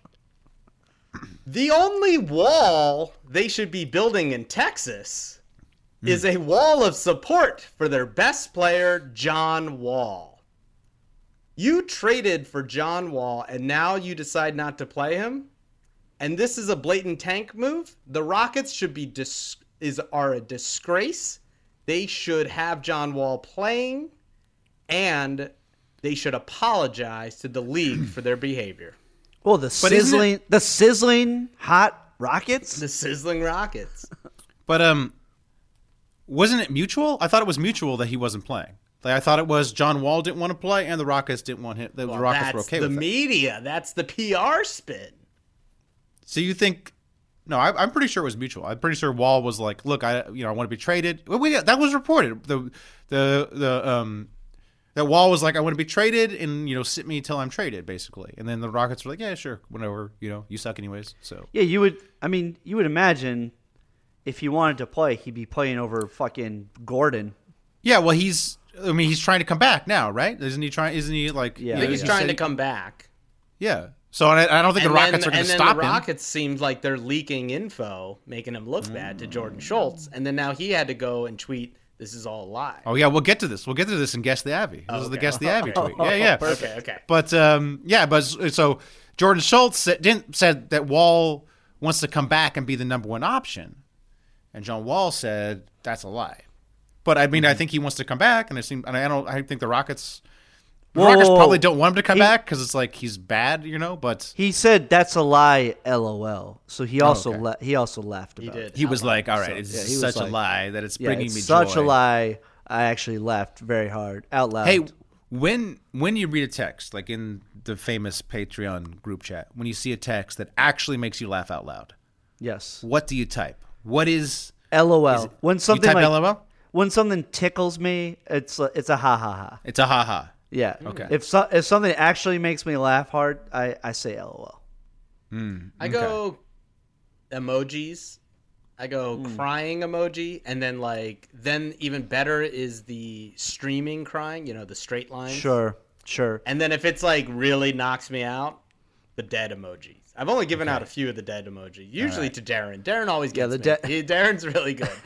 the only wall they should be building in Texas is a wall of support for their best player, John Wall. You traded for John Wall and now you decide not to play him? And this is a blatant tank move? The Rockets should be dis- is are a disgrace. They should have John Wall playing and they should apologize to the league for their behavior. <clears throat> Well, the But isn't it- sizzling, the sizzling hot rockets. The sizzling rockets. <laughs> But um, wasn't it mutual? I thought it was mutual that he wasn't playing. Like I thought it was John Wall didn't want to play, and the Rockets didn't want him. The, the Well, Rockets were okay the with. The media. That's the PR spin. So you think? No, I, I'm pretty sure it was mutual. I'm pretty sure Wall was like, "Look, I you know I want to be traded." Well, we, that was reported. The the the um that Wall was like, "I want to be traded, and you know sit me till I'm traded," basically. And then the Rockets were like, "Yeah, sure, whatever. You know, you suck anyways." So Yeah, you would. I mean, you would imagine if he wanted to play, he'd be playing over fucking Gordon. yeah, well, he's. I mean, he's trying to come back now, right? Isn't he trying? Isn't he like? Yeah, you know, he's he trying to come back. Yeah. So I, I don't think And the Rockets then, are going and to then stop the him. Rockets seemed like they're leaking info, making him look bad to Jordan Schultz. And then now he had to go and tweet, This is all a lie. Oh yeah, we'll get to this. We'll get to this and guess the Avi. This is the guess the Avi tweet. Yeah, yeah. <laughs> Okay, okay. But um, yeah, but so Jordan Schultz didn't said that Wall wants to come back and be the number one option, and John Wall said that's a lie. But I Mm-hmm. mean, I think he wants to come back, and it seemed, and I don't. I think the Rockets, the Rockets probably don't want him to come He- back because it's like he's bad, you know. But He said that's a lie, lol. So he also okay. la- he also laughed He about did. it. he was like, "All right, So, it's yeah, he was such a lie that it's Yeah, bringing it's me such joy." a lie. I actually laughed very hard out loud. Hey, when when you read a text, like in the famous Patreon group chat, when you see a text that actually makes you laugh out loud, yes, what do you type? What is lol. when something you type like LOL? when something tickles me, it's a, it's a ha ha ha. It's a haha. Yeah. Okay. If so, if something actually makes me laugh hard, I I say lol. I go emojis. I go Hmm. crying emoji, and then like then even better is the streaming crying. You know the straight line. Sure, sure. And then if it's like really knocks me out, the dead emojis. I've only given out a few of the dead emoji, usually to Darren. Darren always Yeah, gets the me. de- He- Darren's really good. <laughs> <laughs>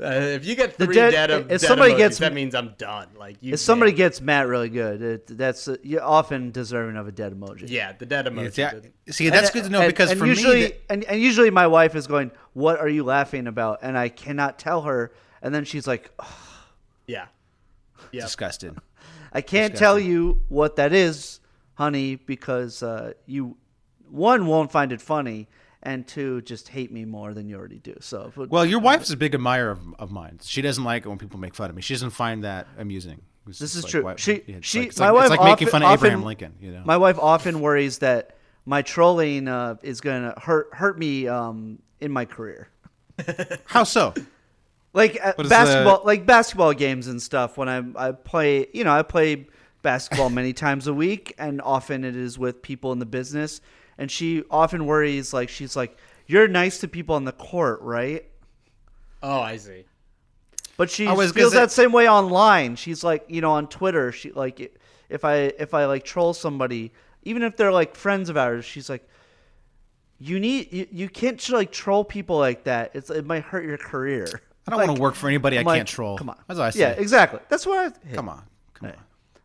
uh, if you get The three dead- dead, if dead somebody emojis, gets- that means I'm done. Like you, If somebody gets Matt really good, it, that's uh, you're often deserving of a dead emoji. yeah, the dead emoji. Yeah, the- see, that's And- good to know and- because and for usually, me, that- and, and usually my wife is going, "What are you laughing about?" And I cannot tell her, and then she's like, "Ugh, yeah, yeah. disgusted. "I can't tell you what that is, honey, because uh, you one won't find it funny, and two just hate me more than you already do." So, it- Well, your wife's a big admirer of, of mine. She doesn't like it when people make fun of me. She doesn't find that amusing. This is like, true. why- She, yeah, she, like, my like, wife it's like making fun of Abraham often- Lincoln. You know, My wife often worries that my trolling uh, is going to hurt hurt me um, in my career. <laughs> how so? like uh, basketball, like basketball games and stuff. When I I play, you know, I play basketball many times a week, and often it is with people in the business. And she often worries, like she's like, "You're nice to people on the court, right?" Oh, I see. But she I feels gonna that same way online. She's like, you know, on Twitter, she like if I if I like troll somebody, even if they're like friends of ours, she's like, you need you, you can't like troll people like that. It's it might hurt your career. I don't want to work for anybody I like, can't troll. Come on, That's what I say. Yeah, exactly. That's what I. hey, Come on, come on.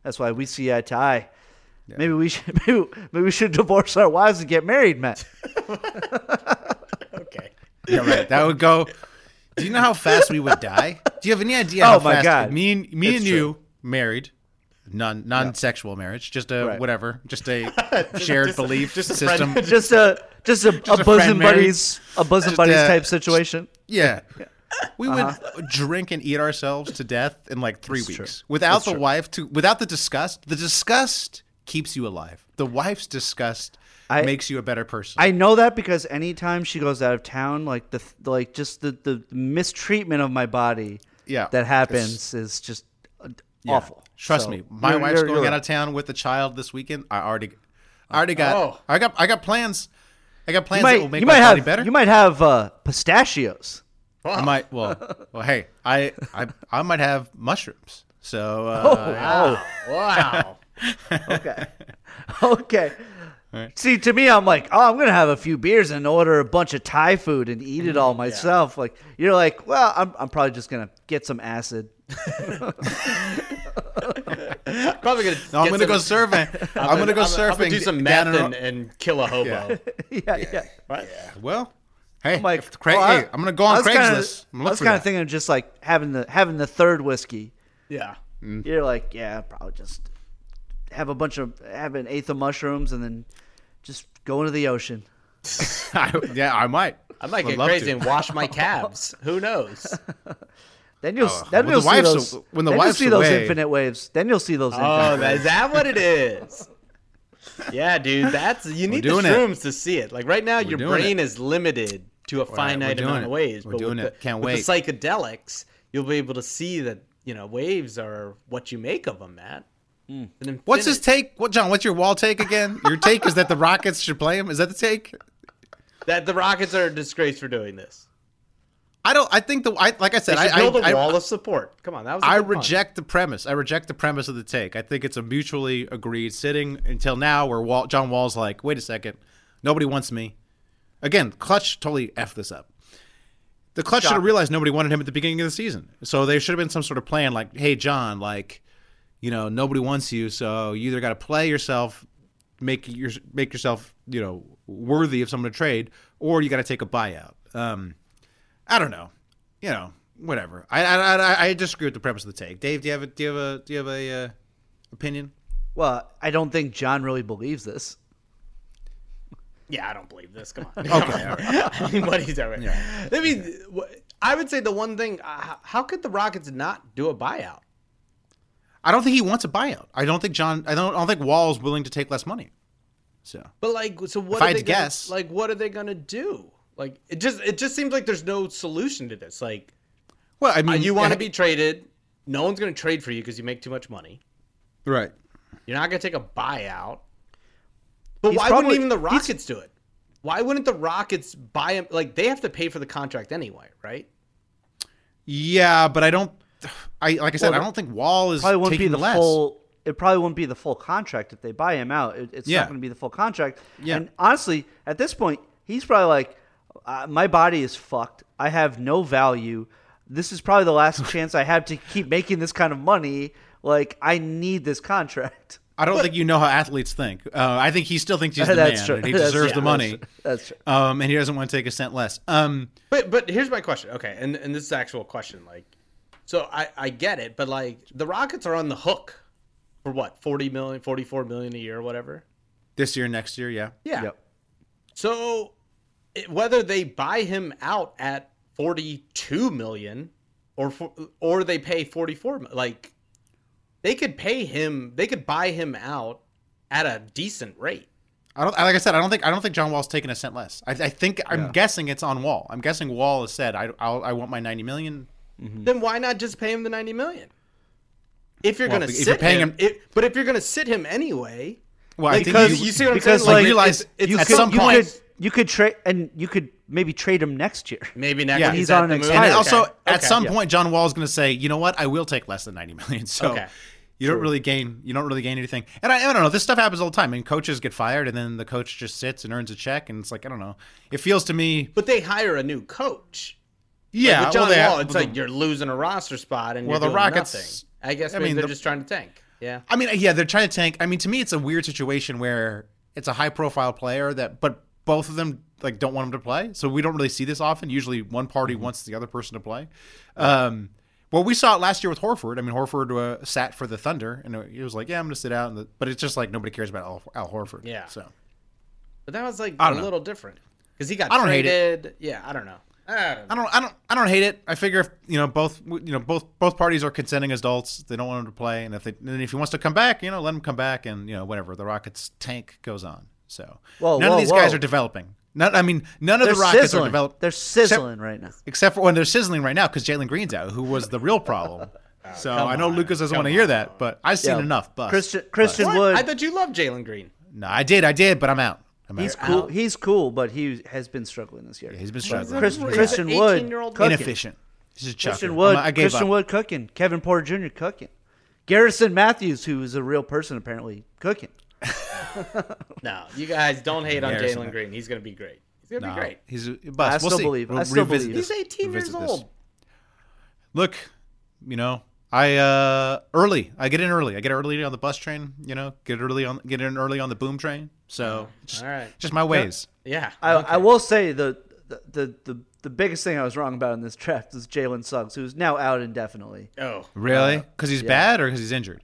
That's why we see eye to eye. Maybe we should <laughs> maybe, maybe we should divorce our wives and get married, Matt. <laughs> Okay. Yeah, right. That would go. Do you know how fast we would die? Do you have any idea Oh, how my fast God. me and me It's and true. you married, non non-sexual marriage, just a Right. whatever, <laughs> just a shared just a- belief just a system. friend- just a just a, a, a friend bosom married. buddies a bosom buddies uh, type situation. Yeah. We would Uh-huh. drink and eat ourselves to death in like three That's weeks true. without That's the true. wife to without the disgust. The disgust keeps you alive. The wife's disgust I- makes you a better person. I know that because anytime she goes out of town, like the like just the the mistreatment of my body, Yeah. that happens is just uh, Yeah. awful. Trust So, me, my you're- wife's you're- going you're out right. of town with the child this weekend. I already, I already got, Oh. I got, I got plans. I got plans You that will might, make you my might body have better. you might have uh, pistachios. I might. Well, well. Hey, I, I, I might have mushrooms. So, uh, <laughs> Oh, Wow. Okay, okay. See, to me, I'm like, oh, I'm gonna have a few beers and order a bunch of Thai food and eat it all Mm, myself. Like, you're like, well, I'm, I'm probably just gonna get some acid. <laughs> Probably gonna. no, I'm gonna go some- surfing. <laughs> I'm, gonna go I'm surfing. gonna do some down meth and, and kill a hobo. yeah, <laughs> yeah. Right? well, hey, I'm like, if Craig, well, I- hey, I'm gonna go on was kinda- Craigslist. I'm gonna I look was kind of thinking of just like having the having the third whiskey. Yeah. You're like, yeah, probably just have a bunch of have an eighth of mushrooms and then just go into the ocean. <laughs> yeah, I might. I might Would get crazy to. and wash my <laughs> calves. Who knows? <laughs> Then you'll Oh, then when you'll the see those a- when the then you'll wife's see those infinite waves. Then you'll see those. Oh, infinite that- is waves. that what it is? Yeah, dude. That's you need the doing it. to see it. Like right now, your brain it. is limited to a finite amount it. of waves. We're but doing with it. The, Can't with wait. the psychedelics, you'll be able to see that you know waves are what you make of them, Matt. Mm. An What's his take? What, John? What's your wall take again? Your take is that the Rockets should play him. Is that the take? That the Rockets are a disgrace for doing this. I don't. I think the. I, like I They said, should I, build I, a wall I, of support. Come on, that was. a I good pun. reject the premise. I reject the premise of the take. I think it's a mutually agreed sitting until now where Wall, John Wall's like, wait a second, nobody wants me. Again, Clutch totally f this up. The Clutch should have realized nobody wanted him at the beginning of the season. So there should have been some sort of plan like, hey, John, like, you know, nobody wants you, so you either got to play yourself, make your make yourself, you know, worthy of someone to trade, or you got to take a buyout. Um, I don't know, you know, whatever. I I, I I disagree with the premise of the take. Dave, do you have a do you have a do you have a uh, opinion? Well, I don't think John really believes this. Yeah, I don't believe this. Come on. <laughs> Okay, all right. I mean, what he's doing. I mean, wh- I would say the one thing. Uh, how could the Rockets not do a buyout? I don't think he wants a buyout. I don't think John. I don't. I don't think Wall's willing to take less money. So But like, so what? If are I had they to gonna, guess- like, what are they gonna do? Like, it just it just seems like there's no solution to this. Like, well, I mean, you want to be traded. No one's gonna trade for you because you make too much money. right. You're not gonna take a buyout. But He's why probably- wouldn't even the Rockets do it? Why wouldn't the Rockets buy him? Like, they have to pay for the contract anyway, right? Yeah, but I don't. I like I said, Well, I don't think Wall is Probably wouldn't be the less. full. It probably won't be the full contract if they buy him out. It, it's Yeah. not going to be the full contract. Yeah. And honestly, at this point, he's probably like, uh, "My body is fucked. I have no value. This is probably the last <laughs> chance I have to keep making this kind of money. Like, I need this contract." I don't <laughs> think you know how athletes think. Uh, I think he still thinks he's <laughs> the That's man true. and he That's- deserves yeah, the money. That's, that's true. Um, and he doesn't want to take a cent less. Um, But but here's my question. Okay, and and this is the actual question. Like, so I I get it, but like the Rockets are on the hook for what 40 million, 44 million a year, or whatever. this year, next year, yeah. Yeah. Yep. So it, whether they buy him out at 42 million or for, or they pay 44 like they could pay him they could buy him out at a decent rate. I don't. Like I said, I don't think. I don't think John Wall's taking a cent less. I, I think. I'm guessing it's on Wall. I'm guessing Wall has said, I, I'll, I want my 90 million. Mm-hmm. Then why not just pay him the 90 million? If you're Well, going to if sit you're paying him, him- it- but if you're going to sit him anyway, Well, like, because you- you, see what I'm because, saying? like, realize it's, it's you at could, some you point- could you could trade and you could maybe trade him next year. <laughs> maybe next Yeah. is He's on the an move? And Okay. also, Okay. at Okay. some Yeah. point, John Wall is going to say, you know what? I will take less than 90 million. <laughs> So Okay. you don't really gain. You don't really gain anything. And I, I don't know. This stuff happens all the time. I mean, coaches get fired, and then the coach just sits and earns a check, and it's like I don't know. It feels to me, but they hire a new coach. Yeah. Like with John well, they Wall, it's like you're losing a roster spot and Well, you're the Rockets- nothing. I guess I mean, they're the- just trying to tank. Yeah. I mean, yeah, they're trying to tank. I mean, to me, it's a weird situation where it's a high profile player that, but both of them like don't want him to play. So we don't really see this often. Usually, one party Mm-hmm. wants the other person to play. Um, well, we saw it last year with Horford. I mean, Horford uh, sat for the Thunder, and he was like, "Yeah, I'm going to sit out." And the, but it's just like nobody cares about Al, Al Horford. Yeah. So But that was like a know. little different because he got I don't hate traded. Yeah, I don't know. I don't. I don't, I don't, I don't hate it. I figure if you know both, you know both both parties are consenting adults. They don't want him to play, and if they, and if he wants to come back, you know, let him come back, and you know whatever. The Rockets tank goes on. So Whoa, none whoa, of these guys are developing. None, I mean, none of They're the Rockets sizzling. are developing. They're sizzling right now. except for when they're sizzling right now because Jalen Green's out, who was the real problem. <laughs> Oh, so I know Lucas doesn't want to hear that, but I've seen Yeah. enough. Bust. Christian Christian What? Wood. I thought you loved Jalen Green. no, I did, I did, but I'm out. I'm he's out. cool. He's cool, but he has been struggling this year. He's been struggling. Chris- He's an Christian Wood cooking. inefficient. He's a. Christian Wood. I'm- gave Christian up. Wood cooking. Kevin Porter Jr. cooking. Garrison Matthews, who is a real person apparently, cooking. <laughs> No, you guys don't hate on Jalen Green. He's gonna be great. He's gonna No, be great. he's a bust. I we'll still see. believe- I We'll still revisit believe He's this. 18 years Revisit this. old. Look, you know, I uh early. I get in early. I get early on the bus train. You know, get early on get in early on the boom train. So just, All right. just my ways. Yeah. I, okay. I will say the, the the the the biggest thing I was wrong about in this draft is Jalen Suggs, who's now out indefinitely. Oh. Really? Because he's bad or because he's injured?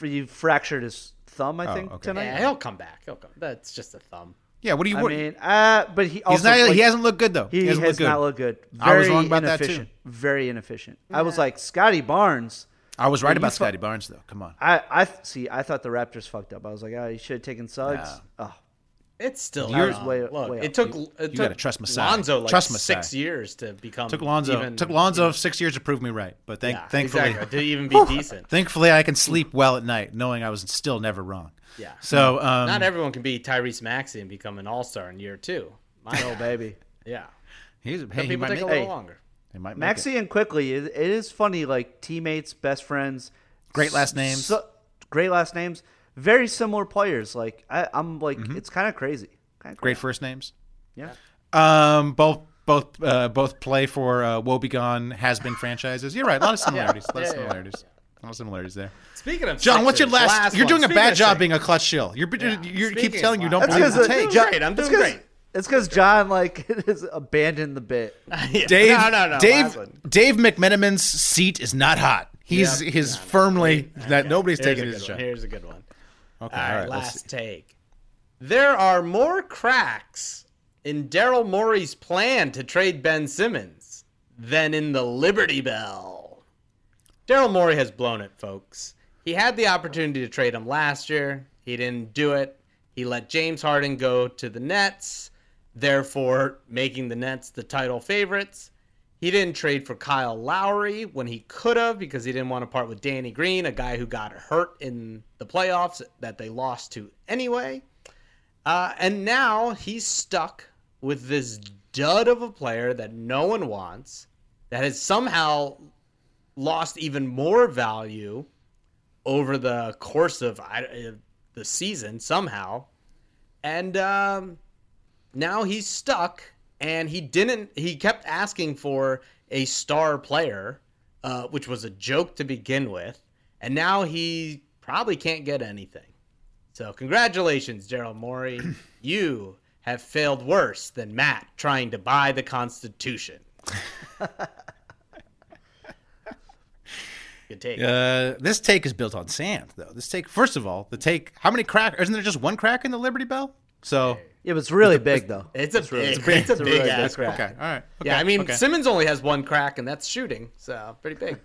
He fractured his thumb, I think, okay. tonight. Yeah, he'll come back. He'll come. That's just a thumb. Yeah. What do you? I What, mean, uh, but he also not. like, he hasn't looked good though. he, hasn't has looked good. not looked good. I was wrong about that, too. Very inefficient. I was like Scotty Barnes. I was right you about fu- Scotty Barnes though. Come on. I I see. I thought the Raptors fucked up. I was like, oh, you should have taken Suggs. Oh, It's still You're- way- Look, way it up. took You- it you took gotta trust Masai. Lonzo like Trust Masai. six years to become Took Lonzo. Even, took Lonzo six years to prove me right. But thank, yeah, thankfully, exactly, to even be decent. thankfully, I can sleep well at night, knowing I was still never wrong. Yeah. So um, Not everyone can be Tyrese Maxey and become an All Star in year two. My <laughs> oh baby. yeah. he's hey, he people might take a little Hey. longer. He might make it. Maxey and Quickley, it, it is funny. Like teammates, best friends, Great last names. so- great last names. Very similar players. Like I, I'm like, Mm-hmm. it's kind of crazy. Kinda Great crazy. first names. Yeah. Um, both both uh, both play for uh, woebegone has been franchises. You're right. A lot of <laughs> similarities. A lot of Yeah, yeah, yeah. similarities. A lot of similarities there. Speaking of John, what's your Sixers, last? you're one. doing a Speaking bad job Sixers. being a clutch shill. You're you keep telling you don't last- believe That's the 'cause take. it- doing great. I'm doing great. It's because John like <laughs> has abandoned the bit. <laughs> Yeah. Dave, no, no, no. Dave. Dave McMenamin's seat is not hot. He's Yep. his firmly that nobody's Here's taking a his good shot. one. Here's a good one. Okay, All all right, right. last take. There are more cracks in Daryl Morey's plan to trade Ben Simmons than in the Liberty Bell. Daryl Morey has blown it, folks. He had the opportunity to trade him last year. He didn't do it. He let James Harden go to the Nets, therefore making the Nets the title favorites. He didn't trade for Kyle Lowry when he could have because he didn't want to part with Danny Green, a guy who got hurt in the playoffs that they lost to anyway. Uh, and now he's stuck with this dud of a player that no one wants, that has somehow lost even more value over the course of uh, the season somehow. And um, now he's stuck and he didn't he kept asking for a star player uh, which was a joke to begin with and now he probably can't get anything so congratulations gerald morey <clears throat> you have failed worse than matt trying to buy the constitution <laughs> good take Uh, this take is built on sand, though. This take, first of all, the take. How many crack? Isn't there just one crack in the Liberty Bell? So It was really big though. it's a big, big. it's a It's a big really ass big crack. okay, all right. Okay, Yeah, I mean okay. Simmons only has one crack, and that's shooting, so pretty big.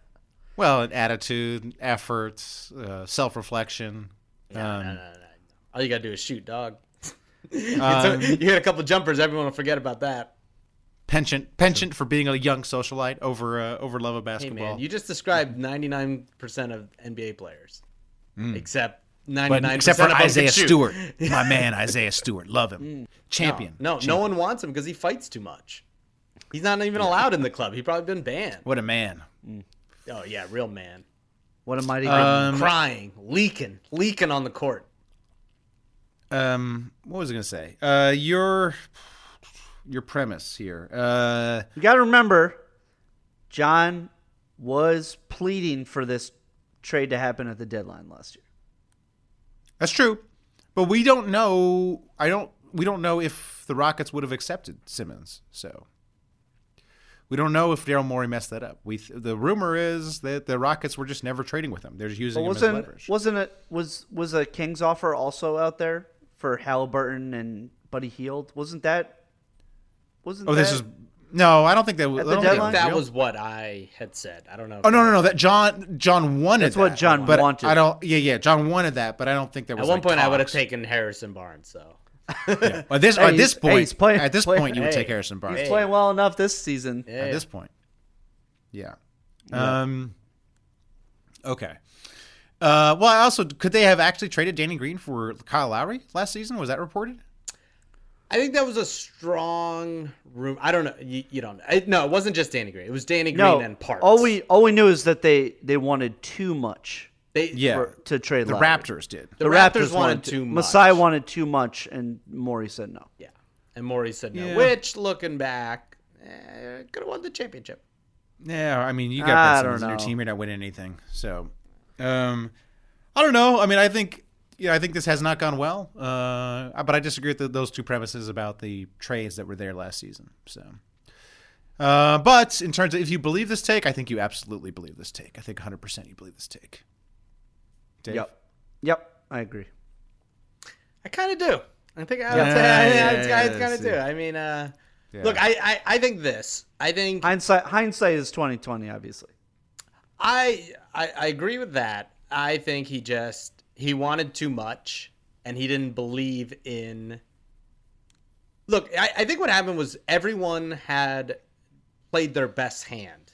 <laughs> well, an attitude, efforts, uh, self-reflection. no, um, no, no, no. All you gotta do is shoot, dog. <laughs> Um, you hit a couple jumpers, everyone will forget about that. penchant, penchant for being a young socialite over uh, over love of basketball. Hey basketball. man, you just described ninety nine percent of NBA players, except ninety but except for Isaiah. Stewart, <laughs> my man, Isaiah Stewart, love him, champion. No, no, no one wants him because he fights too much. He's not even allowed in the club. He probably been banned. What a man. Oh yeah, real man. What a mighty Um, Crying, leaking, leaking on the court. Um, what was I gonna say? Uh, your your premise here. Uh, You got to remember, John was pleading for this trade to happen at the deadline last year. That's true, but we don't know. I don't. We don't know if the Rockets would have accepted Simmons. So we don't know if Daryl Morey messed that up. We the rumor is that the Rockets were just never trading with him. They're just using But him as wasn't leverage. wasn't it was was a Kings offer also out there for Halliburton and Buddy Hield? Wasn't that? Wasn't oh, this that- is no. I don't think that was. At the deadline? That was what I had said. I don't know. Oh no no no! That John John wanted. That's what that, John but wanted. I don't. Yeah yeah. John wanted that, but I don't think there was. At one like, point, I would have taken Harrison Barnes. So At this Hey, at this he's- hey, point, playing- at this playing- point, you would Hey, take Harrison Barnes. He's playing well enough this season. yeah, At this point, yeah. Um. Okay. Uh, well, I also could they have actually traded Danny Green for Kyle Lowry last season? Was that reported? I think that was a strong room. I don't know. You, you don't know. I, no, it wasn't just Danny Green. It was Danny Green No, and Parks. all we all we knew is that they they wanted too much they, Yeah. for, to trade. The Lowry. Raptors did. The, Raptors, wanted too much. Masai wanted too much, and Morey said no. Yeah, and Morey said no. Yeah. Which, looking back, eh, could have won the championship. Yeah, I mean, you got I Ben Simmons in your team, you're not winning anything. So, um, I don't know. I mean, I think, yeah, I think this has not gone well. Uh, but I disagree with the, those two premises about the trades that were there last season. So, uh, but in terms of if you believe this take, I think you absolutely believe this take. I think 100 percent you believe this take. Dave? Yep, yep, I agree. I kind of do. I think I, Yeah, would say I, yeah, I, kind of do. I mean, uh, Yeah. look, I, I, I think this. I think Hindsight hindsight is twenty twenty, obviously. I, I I agree with that. I think he just he wanted too much and he didn't believe in Look, I, I think what happened was everyone had played their best hand.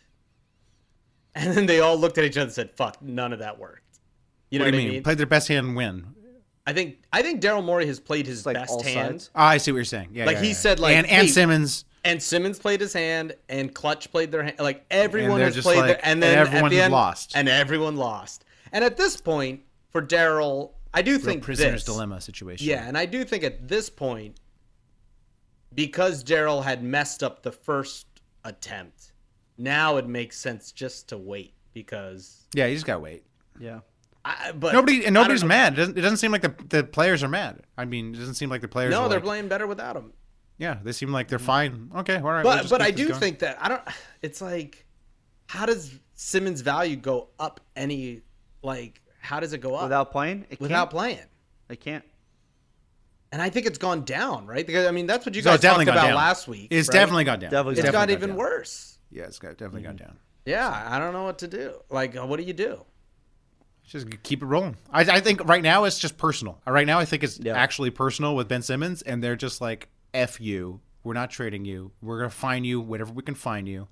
And then they all looked at each other and said, fuck, none of that worked. You know what what, do you I mean? mean? Played their best hand and win. I think I think Daryl Morey has played his like best hand. sides. Ah, I see what you're saying. Yeah, Like, yeah, he yeah. said, like, and, and hey, Simmons. And Simmons played his hand, and Clutch played their hand. Like everyone they're has just played like- their, and and then everyone at the end, lost. and everyone lost. And at this point, for Daryl, I do Real think prisoner's this, dilemma situation. Yeah, and I do think at this point, because Daryl had messed up the first attempt, now it makes sense just to wait because. Yeah, you just gotta wait. Yeah. I, but Nobody and nobody's mad. It doesn't, it doesn't seem like the, the players are mad. I mean, it doesn't seem like the players. No, are they're like, playing better without him. Yeah, they seem like they're mm-hmm. fine. Okay, all right. we'll But but I do going. think that I don't. <sighs> It's like, how does Simmons' value go up any? Like, how does it go up Without playing, it without can't. playing? I can't. And I think it's gone down, right? Because I mean, that's what you No, guys it's definitely talked about down. last week. It's right? definitely gone down. Definitely It's definitely got gone even down. worse. Yeah, it's got definitely gone down. Yeah, I don't know what to do. Like, uh, what do you do? Just keep it rolling. I, I think right now it's just personal. Uh, Right now, I think it's Yeah. actually personal with Ben Simmons, and they're just like, "F you. We're not trading you. We're gonna find you whatever we can find you."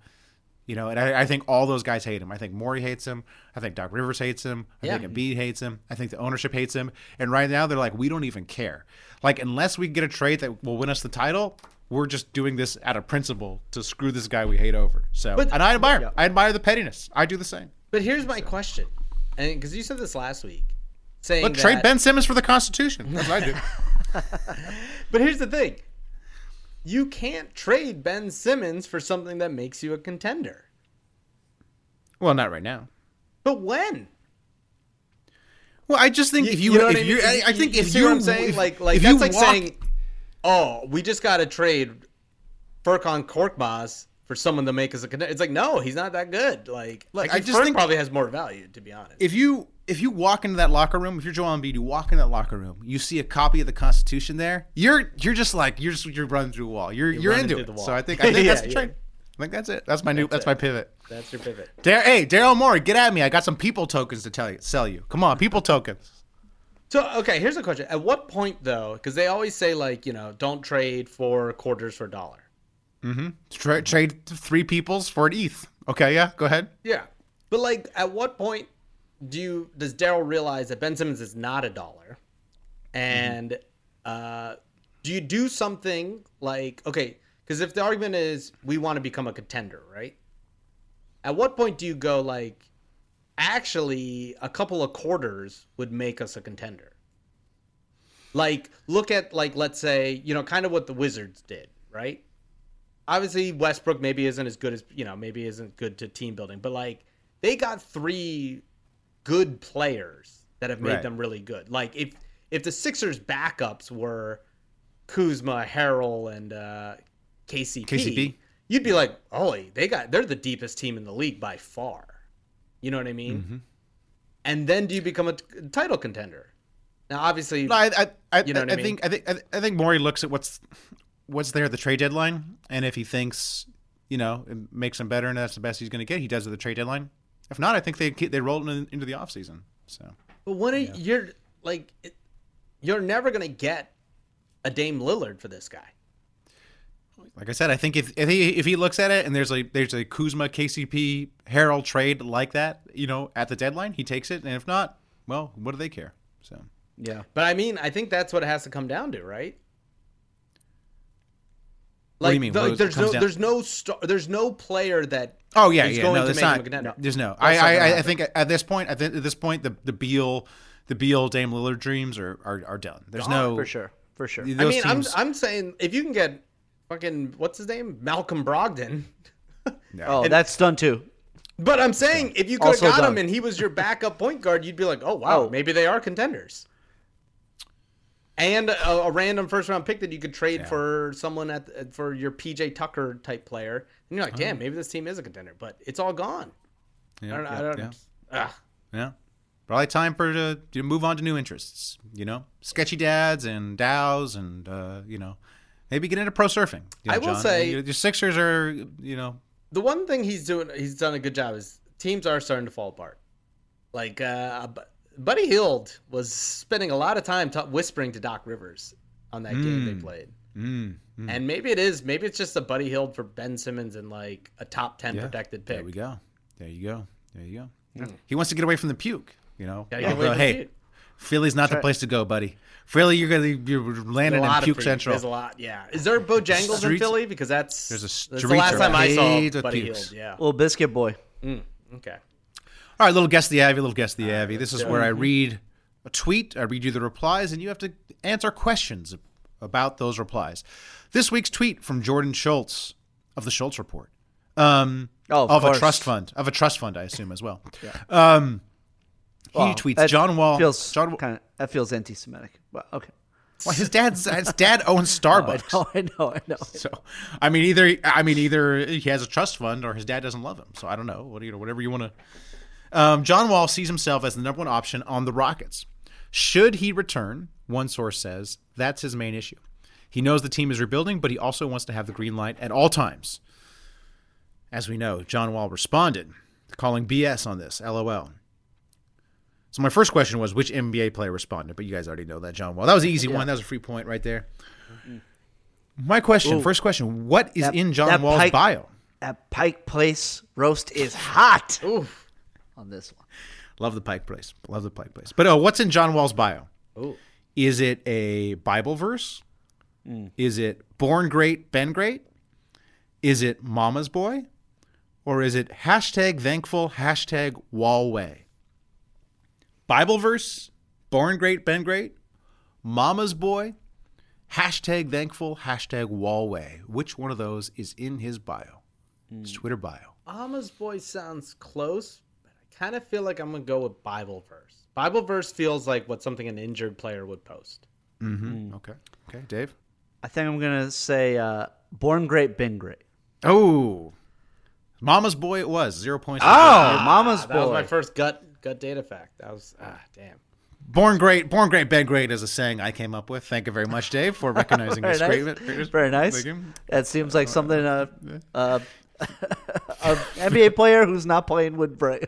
You know, and I, I think all those guys hate him. I think Morey hates him. I think Doc Rivers hates him. I Yeah. think Embiid hates him. I think the ownership hates him. And right now, they're like, "We don't even care. Like, unless we get a trade that will win us the title." We're just doing this out of principle to screw this guy we hate over. So, But- and I admire. I admire the pettiness. I do the same. But here's my question, and because you said this last week, saying But trade Ben Simmons for the Constitution. That's what I do. <laughs> But here's the thing: you can't trade Ben Simmons for something that makes you a contender. well, not right now. But when? Well, I just think You- if you, you know if I you, mean? I, I think You if see you, what I'm saying, if, like, like if that's like walk- saying, "Oh, we just got to trade Furkan Korkmaz for someone to make us a contender." It's like, no, he's not that good. Like, Like, like I just think- probably has more value, to be honest. if you if you walk into that locker room, if you're Joel Embiid, you walk in that locker room, you see a copy of the Constitution there, you're you're just like you're just you're running through a wall. You're you're, running into it. the wall. So I think I think <laughs> Yeah, that's the yeah. trade. I think that's it. That's my new. That's, That's my pivot. That's your pivot. Dar- hey, Daryl Morey, get at me. I got some people tokens to tell you, sell you. Come on, people tokens. So okay, here's a question: At what point, though, because they always say like, you know, don't trade for quarters for a dollar. Tra- trade three peoples for an ETH. Okay, yeah, go ahead. Yeah, but like, at what point do you does Daryl realize that Ben Simmons is not a dollar, and uh, do you do something like okay? Because if the argument is we want to become a contender, right? At what point do you go like, actually, a couple of quarters would make us a contender? Like, look at like let's say you know kind of what the Wizards did, right? Obviously Westbrook maybe isn't as good as you know maybe isn't good to team building, but like they got three good players that have made Right. them really good. Like if if the Sixers backups were Kuzma, Harrell, and uh, KCP, KCP. you'd be like, holy, they got they're the deepest team in the league by far. You know what I mean? Mm-hmm. And then do you become a t- title contender? Now, obviously, No, I, I, I, You know I I think I think I I think Morey looks at what's what's there at the trade deadline, and if he thinks you know it makes him better and that's the best he's going to get, he does at the trade deadline. If not, I think they they roll in, into the offseason. So But when are you're like, you're never gonna get a Dame Lillard for this guy. like I said, I think if if he if he looks at it and there's a there's a Kuzma KCP Harrell trade like that, you know, at the deadline, he takes it, and if not, well, what do they care? So Yeah. But I mean, I think that's what it has to come down to, right? What do you Like, mean? the- What there's no, down- there's no, star, there's no player that. Oh yeah, is yeah. going no, to that's make him a contender. There's no. That's I, I, I think at this point, I think at this point, the the Beal, the Beal Dame Lillard dreams are are, are done. There's ah, no For sure. For sure. Those I mean, teams, I'm I'm saying if you can get fucking what's his name, Malcolm Brogdon. <laughs> Oh, that's done too. But I'm saying if you could have Also got him and he was your backup point guard, you'd be like, oh wow, Oh. maybe they are contenders. And a, a random first round pick that you could trade for someone at for your PJ Tucker type player, and you're like, damn, maybe this team is a contender, but it's all gone. yeah, I don't, yeah, I don't, yeah. ah. Yeah. Probably time for to, to move on to new interests. You know, sketchy dads and DAOs, and uh, you know, maybe get into pro surfing. You know, I will John. say- your, your Sixers are you know the one thing he's doing, he's done a good job is teams are starting to fall apart. Like uh, Buddy Hield was spending a lot of time ta whispering to Doc Rivers on that game they played. mm, mm, And maybe it is. Maybe it's just a Buddy Hield for Ben Simmons and like a top ten yeah. protected pick. There we go. There you go. There you go. He wants to get away from the puke. You know. Gotta get away from hey, puke. Philly's not the place to go, buddy. Philly, you're gonna you're landing a in puke of central. There's a lot. Yeah. Is there Bojangles in Streets- Philly? Because that's There's a that's the last time I paved saw Buddy pukes. Hield. Yeah. Little biscuit boy. Okay. All right, little guess the Avi, little guess the Avi. This is where I read a tweet, I read you the replies, and you have to answer questions about those replies. This week's tweet from Jordan Schultz of the Schultz Report. Um, Oh, of of a trust fund, of a trust fund, I assume as well. <laughs> Um, he Well, tweets that John Wall. feels John, kind of that feels anti-Semitic. Well, okay. well, his dad's his dad owns <laughs> I Starbucks. know, I know, I know. So, I mean, either I mean, either he has a trust fund or his dad doesn't love him. So I don't know. What you know? Whatever you want to. Um, John Wall sees himself as the number one option on the Rockets. Should he return, one source says that's his main issue. He knows the team is rebuilding, but he also wants to have the green light at all times. As we know, John Wall responded, calling BS on this. LOL. So my first question was which NBA player responded, but you guys already know that John Wall. That was an easy one. That was a free point right there. My question, first question, what is That- in John Wall's Pike- bio? That Pike Place roast is hot. On this one. Love the Pike Place. Love the Pike Place. But oh, what's in John Wall's bio? Ooh. Is it a Bible verse? Hmm. Is it born great, been great? Is it mama's boy? Or is it hashtag thankful, hashtag wallway? Bible verse, born great, been great, mama's boy, hashtag thankful, hashtag wallway. Which one of those is in his bio? His hmm. Twitter bio. Mama's boy sounds close, kind of feel like I'm gonna go with Bible verse. Bible verse feels like what something an injured player would post. Okay. Okay, Dave? I think I'm gonna say uh, "Born Great, Been Great." Oh, Mama's boy, it was zero points. Oh, Mama's Boy. That was my first gut gut data fact. That was ah damn. born great, born great, bed great is a saying I came up with. Thank you very much, Dave, for <laughs> recognizing Very this nice. great. Very nice. That seems like something uh, <laughs> uh, <laughs> a NBA player who's not playing would bring.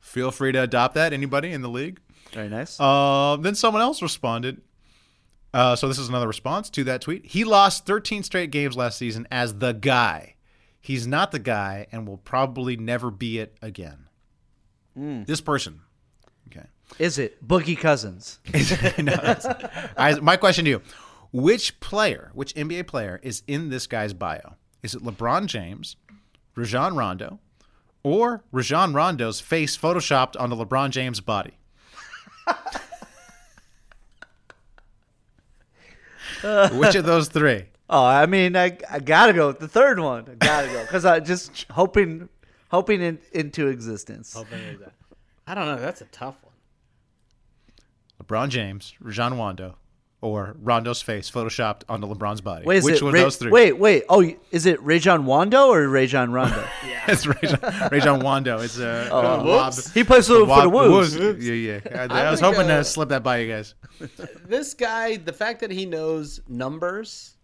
Feel free to adopt that. Anybody in the league? Very nice. Uh, then someone else responded. Uh, so this is another response to that tweet. He lost 13 straight games last season as the guy. He's not the guy and will probably never be it again. This person. Okay. Is it Boogie Cousins? <laughs> no, I, my question to you: Which player, which NBA player, is in this guy's bio? Is it LeBron James, Rajon Rondo, or Rajon Rondo's face photoshopped onto LeBron James' body? <laughs> which of those three? Oh, I mean, I, I gotta go with the third one. I gotta go because I just <laughs> hoping, hoping in, into existence. I don't know. That's a tough one. LeBron James, Rajon Rondo, or Rondo's face photoshopped onto LeBron's body? Wait, which one Ra- of those three? Wait, wait. Oh, is it Rajon Wando or Rajon Rondo? <laughs> yeah, <laughs> it's Rajon, Rajon Rondo. It's uh, uh, Wob- he plays a for, for the Wob- Wolves. Yeah, yeah. <laughs> I, I was hoping uh, to slip that by you guys. This guy, the fact that he knows numbers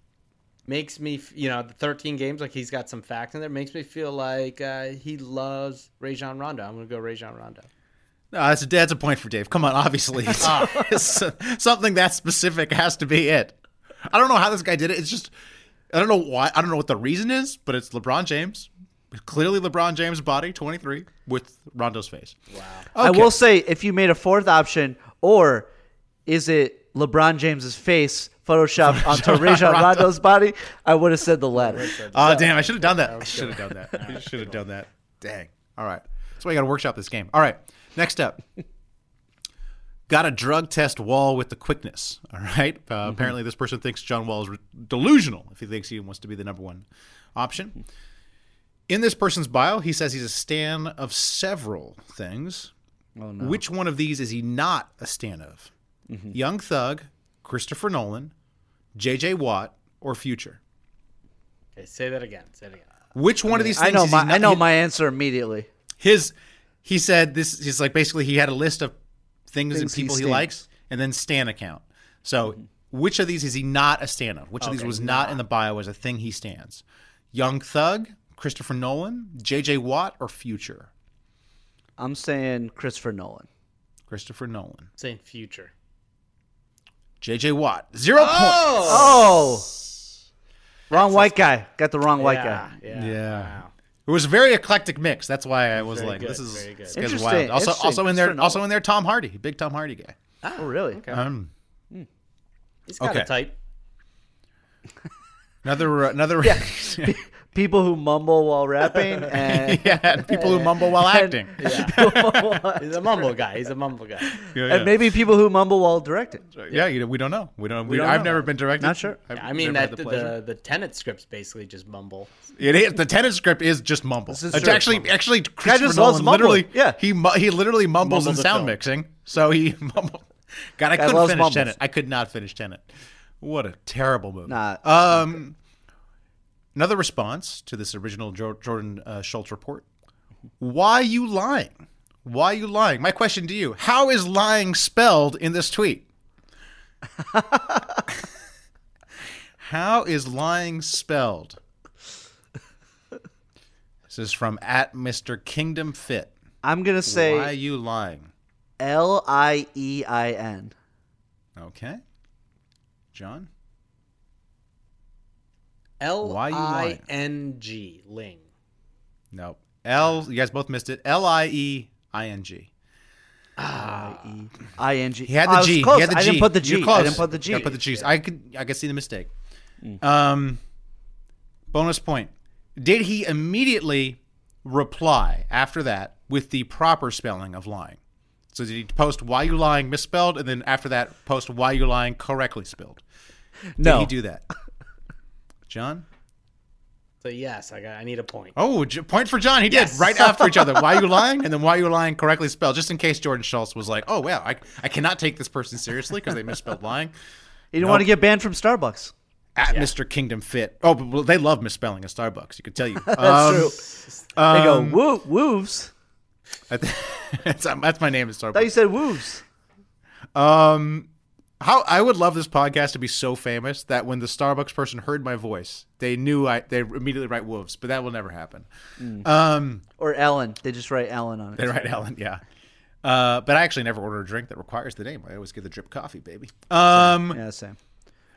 makes me, you know, the 13 games, like he's got some facts in there, makes me feel like uh, he loves Rajon Rondo. I'm gonna go Rajon Rondo. No, that's a, that's a point for Dave. Come on, obviously, it's, <laughs> uh, something that specific has to be it. I don't know how this guy did it. It's just I don't know why. I don't know what the reason is, but it's LeBron James. Clearly, LeBron James' body, 23, with Rondo's face. Wow. I will say, if you made a fourth option, or is it LeBron James's face photoshopped <laughs> onto Rajon Rondo's body, I would have said the latter. Oh, ah, damn. I should have done that. I should have done that. <laughs> I should have done that. Dang. All right. That's why you got to workshop this game. All right. Next up. Got a drug test wall with the quickness. <laughs> All right. Uh, Apparently, this person thinks John Wall is re- delusional if he thinks he wants to be the number one option. In this person's bio, he says he's a stan of several things. Oh, no. Which one of these is he not a stan of? Young Thug, Christopher Nolan, J.J. Watt, or Future? Okay, say that again. Say it again. Which one of these I know is he my not- I know he- my answer immediately. his he said this he's like basically he had a list of things, Things and people he, stans. likes and then stan account so mm-hmm. which of these is he not a stan of which of these was not in the bio as a thing he stands young thug christopher nolan jj watt or future I'm saying Christopher Nolan. christopher nolan saying future. jj watt zero oh! points Oh, wrong white guy. Got the wrong white guy. Yeah. Yeah. Wow. It was a very eclectic mix that's why i was Very like good, this is very good. this guy's wild also also in there also in there tom hardy big tom hardy guy Oh, really? um He's got Okay. a type. another uh, another <laughs> <laughs> people who mumble while rapping <laughs> and, yeah, and people who mumble while <laughs> acting. <laughs> He's a mumble guy. He's a mumble guy. Yeah, and maybe people who mumble while directing. yeah, you know, we don't know. We don't. We, don't I've know. never been directed. Not sure. I've I mean, that the the, pleasure. the the Tenet scripts basically just mumble. It is the Tenet script is just mumble. This is It's true. actually actually Christopher just loves Nolan literally Yeah. he mu- he literally mumbles Mumbled in sound film. mixing. So he mumbled. God, I Guy couldn't finish mumbles. Tenet. I could not finish Tenet. What a terrible movie. Nah, Um, another response to this original Jo- Jordan uh, Schultz report. Why you lying? Why you lying? My question to you: How is lying spelled in this tweet? <laughs> How is lying spelled? This is from at Mr. Kingdom Fit. I'm gonna say Why you lying? L I E I N. Okay, John. L Why you I lying? Ling. No. L. You guys both missed it. L I E I N G. I N G. He had the G. Close. He had the I G. didn't put the You're G. close. I didn't put the G. Gotta put the G's. I could. I could see the mistake. Um, bonus point. Did he immediately reply after that with the proper spelling of lying? So did he post "Why you lying" misspelled, and then after that post "Why you lying" correctly spelled? Did No. he do that? <laughs> John. So yes, I got. I need a point. Oh, j- point for John. He did right after each other. Why are you <laughs> lying? And then why are you lying correctly spelled. Just in case Jordan Schultz was like, "Oh wow, I, I cannot take this person seriously because they misspelled lying." <laughs> You don't want to get banned from Starbucks. At Mr. Kingdom Fit. Oh, but well, they love misspelling at Starbucks. You could tell you. <laughs> That's Um, true. They go woo woofs. that's, that's my name at I thought you Starbucks. said woofs. Um, how I would love this podcast to be so famous that when the Starbucks person heard my voice, they knew I they immediately write wolves, but that will never happen. Um, Or Ellen. They just write Ellen on it. they write Ellen, yeah. Uh, but I actually never order a drink that requires the name. I always get the drip coffee, baby. Um, Yeah, same.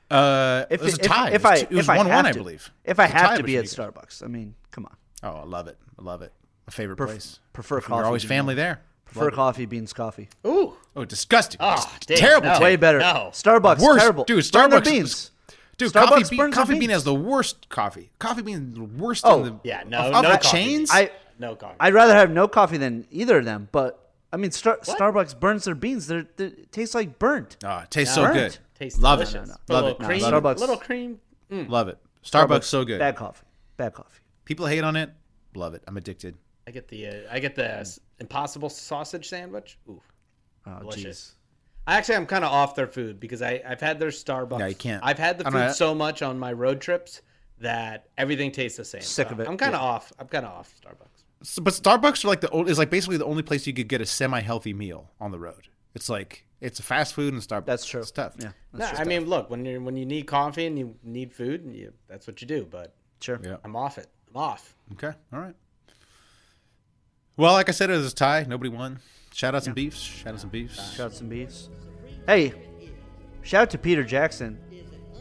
uh, it was a tie. If, it was, I it was if I one one, I believe. If I It was a tie have to be at. Starbucks, I mean, come on. Oh, I love it. I love it. My favorite Pref- place. prefer We're coffee always family there. Prefer coffee beans coffee. Ooh. Oh, disgusting. Oh, It's damn, terrible. no. Way better. no. Starbucks, Worst. terrible. Dude, Burn their Starbucks- beans. Dude, Starbucks coffee bean, burns their coffee bean has the worst coffee. Coffee bean is the worst Oh, in the Yeah, no, of, no of the chains. I No coffee. I'd rather have no coffee than either of them. But I mean, Star- Starbucks burns their beans. They're, they it tastes like burnt. oh, it tastes No. so Burnt. good. Tastes love delicious. it. Put a Love it. cream. Starbucks. Little cream. Mm. Love it. Starbucks, so good. Bad coffee. Bad coffee. People hate on it. Love it. I'm addicted. I get the uh, I get the uh, s- Impossible sausage sandwich. Ooh, Oh, delicious. I actually I'm kind of off their food because I I've had their Starbucks. No, you can't. I've had the food not- so much on my road trips that everything tastes the same. Sick So of it, I'm kind of yeah. off. I'm kind of off Starbucks. So, but Starbucks are like the o- is like basically the only place you could get a semi-healthy meal on the road. It's like it's a fast food and Starbucks. That's true. It's tough. Yeah. No, I mean, look when you when you need coffee and you need food, and you, that's what you do. But Sure. Yeah. I'm off it. I'm off. Okay. All right. Well, like I said, it was a tie. Nobody won. Shout out some beefs. Shout out some beefs. Shout out some beefs. Hey, shout out to Peter Jackson.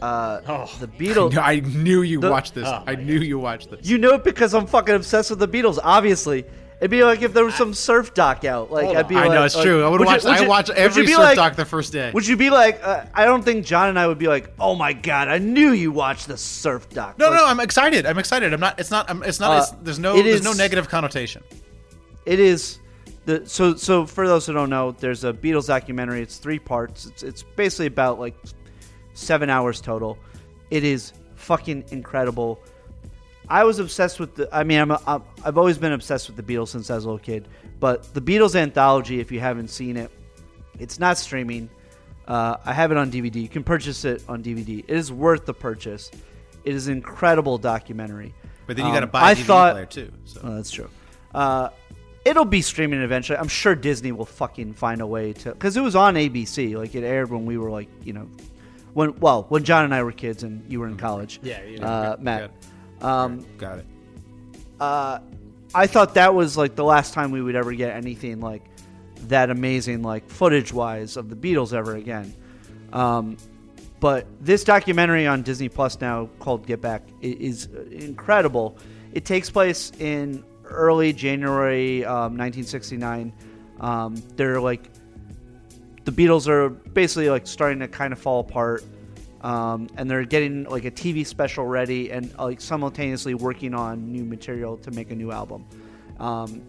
Uh, Oh. the Beatles. I knew you The- watched this. Oh, I my knew you watched this. You know it because I'm fucking obsessed with the Beatles. Obviously, it'd be like if there was some surf doc out. Like Hold I'd be I like, I know it's like, true. I would would you- watch. would I you- watch would every you be surf like- doc the first day. Would you be like? Uh, I don't think John and I would be like, "Oh my god, I knew you watched the surf doc." no, Like, no, I'm excited. I'm excited. I'm not. It's not. I'm, it's not. Uh, it's, there's no. it There's no negative connotation. it is the so so for those who don't know there's a beatles documentary. It's three parts. It's, it's basically about like seven hours total. It is fucking incredible. I was obsessed with the i mean I'm, a, I'm i've always been obsessed with the beatles since i was a little kid but the beatles anthology if you haven't seen it it's not streaming. Uh, i have it on dvd you can purchase it on dvd it is worth the purchase. It is an incredible documentary. But then you Um, got to buy I a DVD thought- player too. So. Oh, that's true. Uh, it'll be streaming eventually. I'm sure Disney will fucking find a way to because it was on ABC. Like it aired when we were like you know when well when John and I were kids and you were in college. Yeah, you- uh, Matt. Um, got it. uh, I thought that was like the last time we would ever get anything like that amazing, like footage wise, of the Beatles ever again. Um, but this documentary on Disney Plus now called Get Back is incredible. It takes place in early January um, 1969. Um, they're like the Beatles are basically like starting to kind of fall apart. um, and they're getting like a TV special ready and uh, like simultaneously working on new material to make a new album. Um,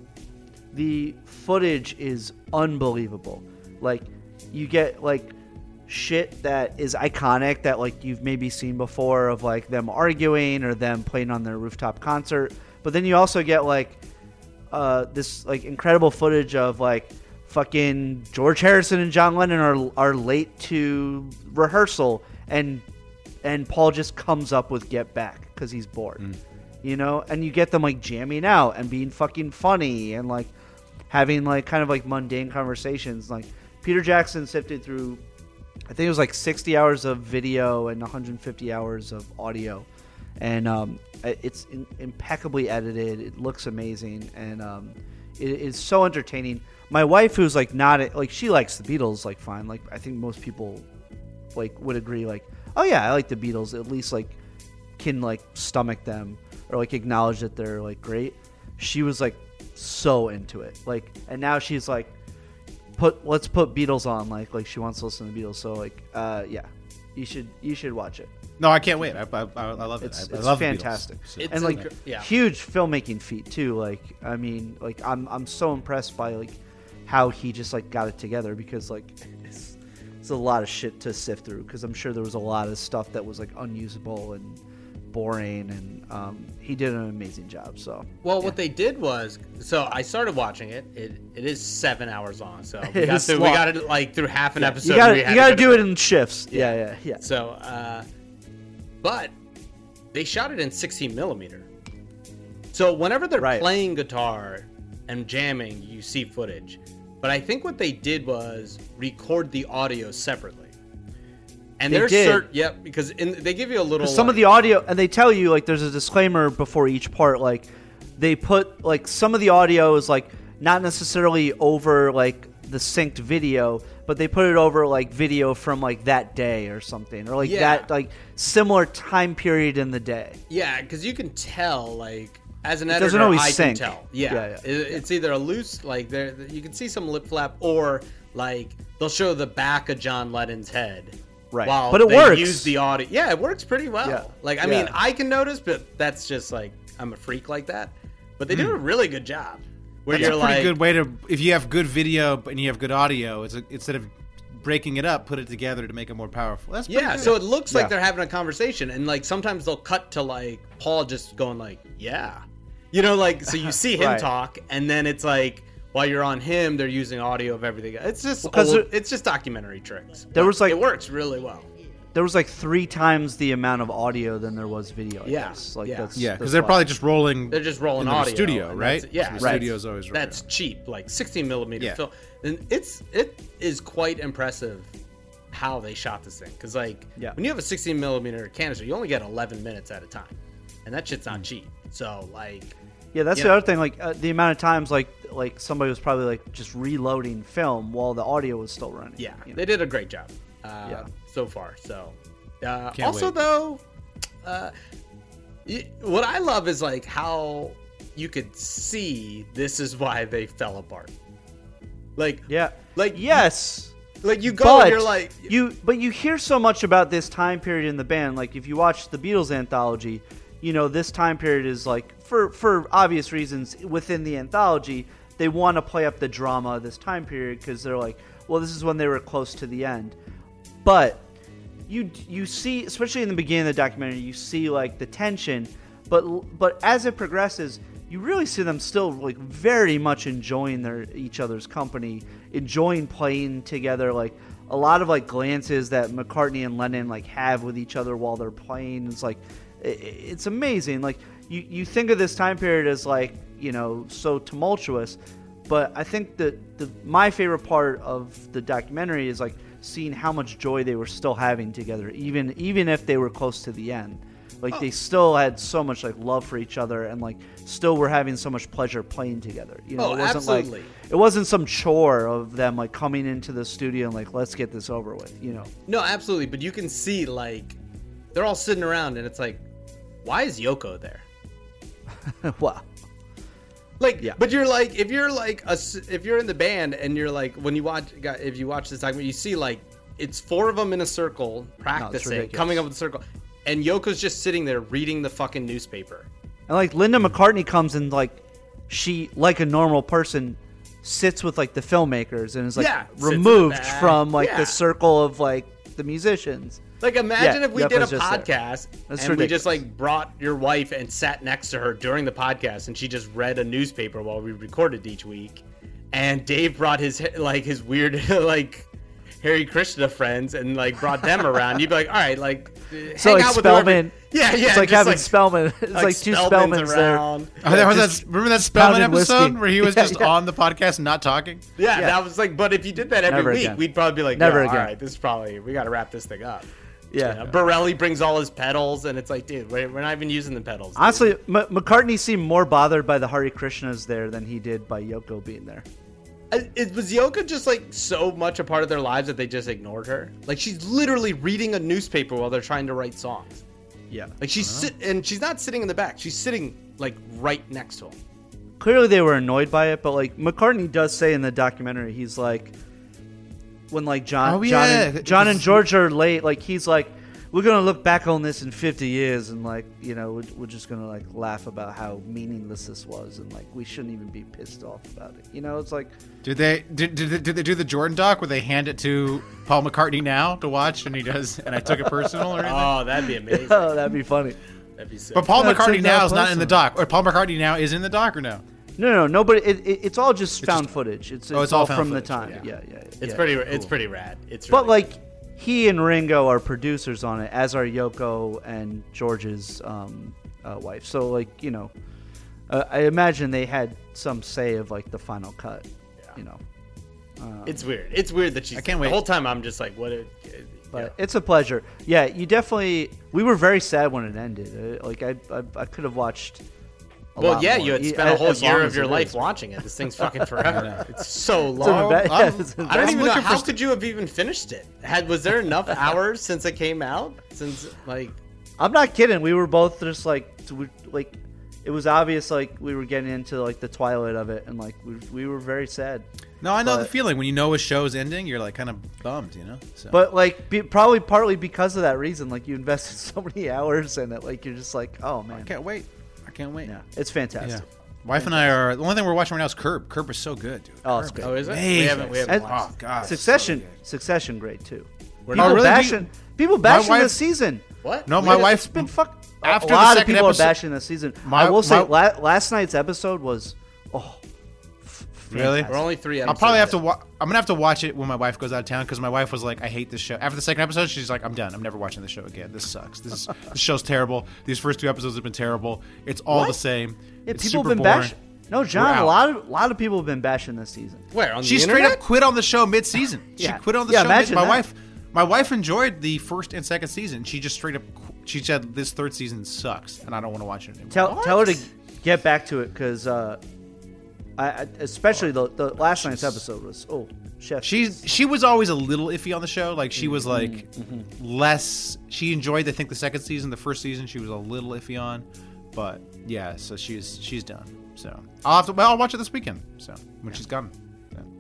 the footage is unbelievable. Like you get like shit that is iconic that like you've maybe seen before of like them arguing or them playing on their rooftop concert. But then you also get like uh, this like incredible footage of like fucking George Harrison and John Lennon are are late to rehearsal and and Paul just comes up with Get Back because he's bored. You know, and you get them like jamming out and being fucking funny and like having like kind of like mundane conversations. Like Peter Jackson sifted through, I think it was like 60 hours of video and 150 hours of audio, and um, it's in, impeccably edited. It looks amazing, and um, it is so entertaining. My wife, who's like not like she likes the Beatles, like fine. Like I think most people like would agree. Like oh yeah, I like the Beatles. At least like can like stomach them or like acknowledge that they're like great. She was like so into it. Like and now she's like put let's put Beatles on like like she wants to listen to Beatles. So like uh yeah. You should you should watch it. No, I can't wait. I, I, I love it. It's, I, I it's love the Beatles. fantastic. So- It's and like yeah. huge filmmaking feat too. Like I mean, like I'm I'm so impressed by like how he just like got it together because like it's, it's a lot of shit to sift through because I'm sure there was a lot of stuff that was like unusable and boring and um, he did an amazing job. So Well, what they did was, so I started watching it. It it is seven hours long, so <laughs> we got through, we got it like through half an episode. you gotta, you got to do it in shifts. Yeah, yeah, yeah. So, uh, but they shot it in 16 millimeter. So whenever they're Right. playing guitar and jamming, you see footage. But I think what they did was record the audio separately. And They there's did. certain, yep, because in, they give you a little. some of the audio and they tell you like there's a disclaimer before each part like they put like some of the audio is like not necessarily over like the synced video but they put it over like video from like that day or something or like Yeah. that like similar time period in the day Yeah, because you can tell, like, as an It editor, doesn't always I sync. can tell. Yeah, Yeah, yeah. It, it's either a loose, like, there you can see some lip flap, or like they'll show the back of John Lennon's head. Right. While But it they works. Use the audio. Yeah, it works pretty well. Yeah. Like, I mean, I can notice, but that's just like I'm a freak like that. But they do hmm. a really good job. Where. That's you're a pretty like, good way to if you have good video and you have good audio. It's a, instead of breaking it up, put it together to make it more powerful. That's Yeah, good. so it looks like they're having a conversation, and like sometimes they'll cut to like Paul just going like, "Yeah," you know, like so you see <laughs> him Right. talk, and then it's like while you're on him, they're using audio of everything. It's just Well, 'cause old- it's just documentary tricks. There But was, like- it works really well. There was like three times the amount of audio than there was video I Yeah, guess. like yeah. that's yeah, because they're probably just rolling. They're just rolling into the audio studio, right? Yeah, So the right. studio's always That's cheap, like 16 millimeter Yeah. film, and it's it is quite impressive how they shot this thing. Because like Yeah. when you have a 16 millimeter canister, you only get 11 minutes at a time, and that shit's not cheap. So like. Yeah, that's Yeah. the other thing. Like uh, the amount of times, like like somebody was probably like just reloading film while the audio was still running. Yeah, you know? they did a great job uh, Yeah. So far. So, uh, also wait. though, uh, y- what I love is like how you could see this is why they fell apart. Like, yeah, like yes. like you go but and you're like, you, but you hear so much about this time period in the band. Like if you watch the Beatles anthology, you know this time period is like for for obvious reasons within the anthology. They want to play up the drama of this time period because they're like, well, this is when they were close to the end. But you you see, especially in the beginning of the documentary, you see like the tension. But but as it progresses, you really see them still like very much enjoying their each other's company, enjoying playing together. Like a lot of like glances that McCartney and Lennon like have with each other while they're playing. It's like i- i- it's amazing. Like you you think of this time period as like you know so tumultuous, but I think that the my favorite part of the documentary is like seeing how much joy they were still having together, even even if they were close to the end. Like they still had so much like love for each other, and like still were having so much pleasure playing together. You know, Oh, it wasn't absolutely. like it wasn't some chore of them like coming into the studio and like let's get this over with. You know, no, absolutely. But you can see like they're all sitting around, and it's like, why is Yoko there? <laughs> wow. Like, Yeah. but you're like, if you're like a, if you're in the band and you're like, when you watch, if you watch this documentary, you see like it's four of them in a circle practicing, ridiculous. coming up with a circle, and Yoko's just sitting there reading the fucking newspaper. And like Linda McCartney comes and like she like a normal person sits with like the filmmakers and is like Yeah, sits in the removed from like Yeah. the circle of like the musicians. Like, imagine Yeah, if we did a Yoko's just there. podcast That's and we just like brought your wife and sat next to her during the podcast, and she just read a newspaper while we recorded each week. And Dave brought his like his weird <laughs> like Hare Krishna friends and like brought them around. You'd be like, all right, like <laughs> So hang like out with whoever- Spellman, Yeah, yeah. it's like just, having Spellman. <laughs> It's like, two Spellman's Spellmans there. around. Oh, there was that, remember that Spellman pounding whiskey. episode where he was Yeah, just yeah. on the podcast and not talking? Yeah, Yeah. that was like. But if you did that every Never week, again. we'd probably be like, Never Never again. All right, this is probably we got to wrap this thing up. Yeah. Yeah, Borelli brings all his pedals, and it's like, dude, we're, we're not even using the pedals. dude. Honestly, M- McCartney seemed more bothered by the Hare Krishnas there than he did by Yoko being there. I- it was Yoko just like so much a part of their lives that they just ignored her. Like she's literally reading a newspaper while they're trying to write songs. Yeah. Like she's uh-huh. sit and she's not sitting in the back. She's sitting like right next to him. clearly they were annoyed by it, but like McCartney does say in the documentary, he's like, when like John, Oh, John, yeah. and, John and George are late, like he's like, we're gonna look back on this in 50 years and like, you know, we're, we're just gonna like laugh about how meaningless this was and like we shouldn't even be pissed off about it. You know, it's like, Did they did, did, they- did they do the Jordan doc where they hand it to Paul McCartney now to watch and he does and I took it personal or anything? Oh, that'd be amazing. <laughs> oh, that'd be funny. That'd be sick. but Paul Yeah, McCartney now is not in the doc. Or Paul McCartney now is in the doc or no? No, no, nobody. It, it, it's all just found just- footage. It's, it's, Oh, it's all all from the time. yeah. Yeah, yeah. it's yeah. pretty. It's pretty rad. It's But really- like, he and Ringo are producers on it, as are Yoko and George's um, uh, wife. So like, you know, uh, I imagine they had some say of like the final cut. You know, it's weird. It's weird that she's. I can't wait. The whole time I'm just like, what? A, but yeah. it's a pleasure. Yeah, you definitely. We were very sad when it ended. Uh, like I, I, I could have watched. A Well, yeah, more, you had spent a whole year of your life is. watching it. This thing's <laughs> fucking forever. it's so long. a bad- <laughs> I'm- it's a I don't even know how st- could you have even finished it. Had was there enough <laughs> hours since it came out? Since like I'm not kidding. We were both just like, we, like, it was obvious like we were getting into like the twilight of it, and like we, we were very sad. No, I know the feeling when you know a show's ending, you're like kind of bummed, you know. So. But like, be, probably partly because of that reason, like you invested so many hours in it, like you're just like, oh I man, can't wait. I can't wait. yeah, it's Yeah. fantastic. Wife and I are the only thing we're watching right now is Curb. Curb is so good, dude. Oh, it's Curb great. oh is it? amazing. We haven't we haven't And- watched. Oh god, Succession, so. Succession, great too. We're People not- really? bashing, people bashing wife- this season. What? No, my wife It's been fuck. After a the lot of people episode- are bashing this season. My- I will say, my- la- last night's episode was, f- Really? We're only three. I'll probably have to. Wa- I'm gonna have to watch it when my wife goes out of town because my wife was like, "I hate this show." After the second episode, she's like, "I'm done. I'm never watching this show again. This sucks. This is, <laughs> this show's terrible. These first two episodes have been terrible. It's all the same. Yeah, it's people super have been boring." bashing. No, John, a lot of a lot of people have been bashing this season. Where on She the straight internet? up quit on the show mid-season. She quit on the Yeah, show. Mid- imagine my wife, my wife enjoyed the first and second season. She just straight up, she said this third season sucks, and I don't want to watch it anymore. Tell tell her to get back to it because, uh, I, especially the, the last night's episode was oh chef. She's she was always a little iffy on the show. Like she was mm-hmm, like mm-hmm. less. She enjoyed, I think, the second season. The first season, she was a little iffy on, but yeah. So she's she's done. So I'll have to. Well, I'll watch it this weekend. So when she's gone.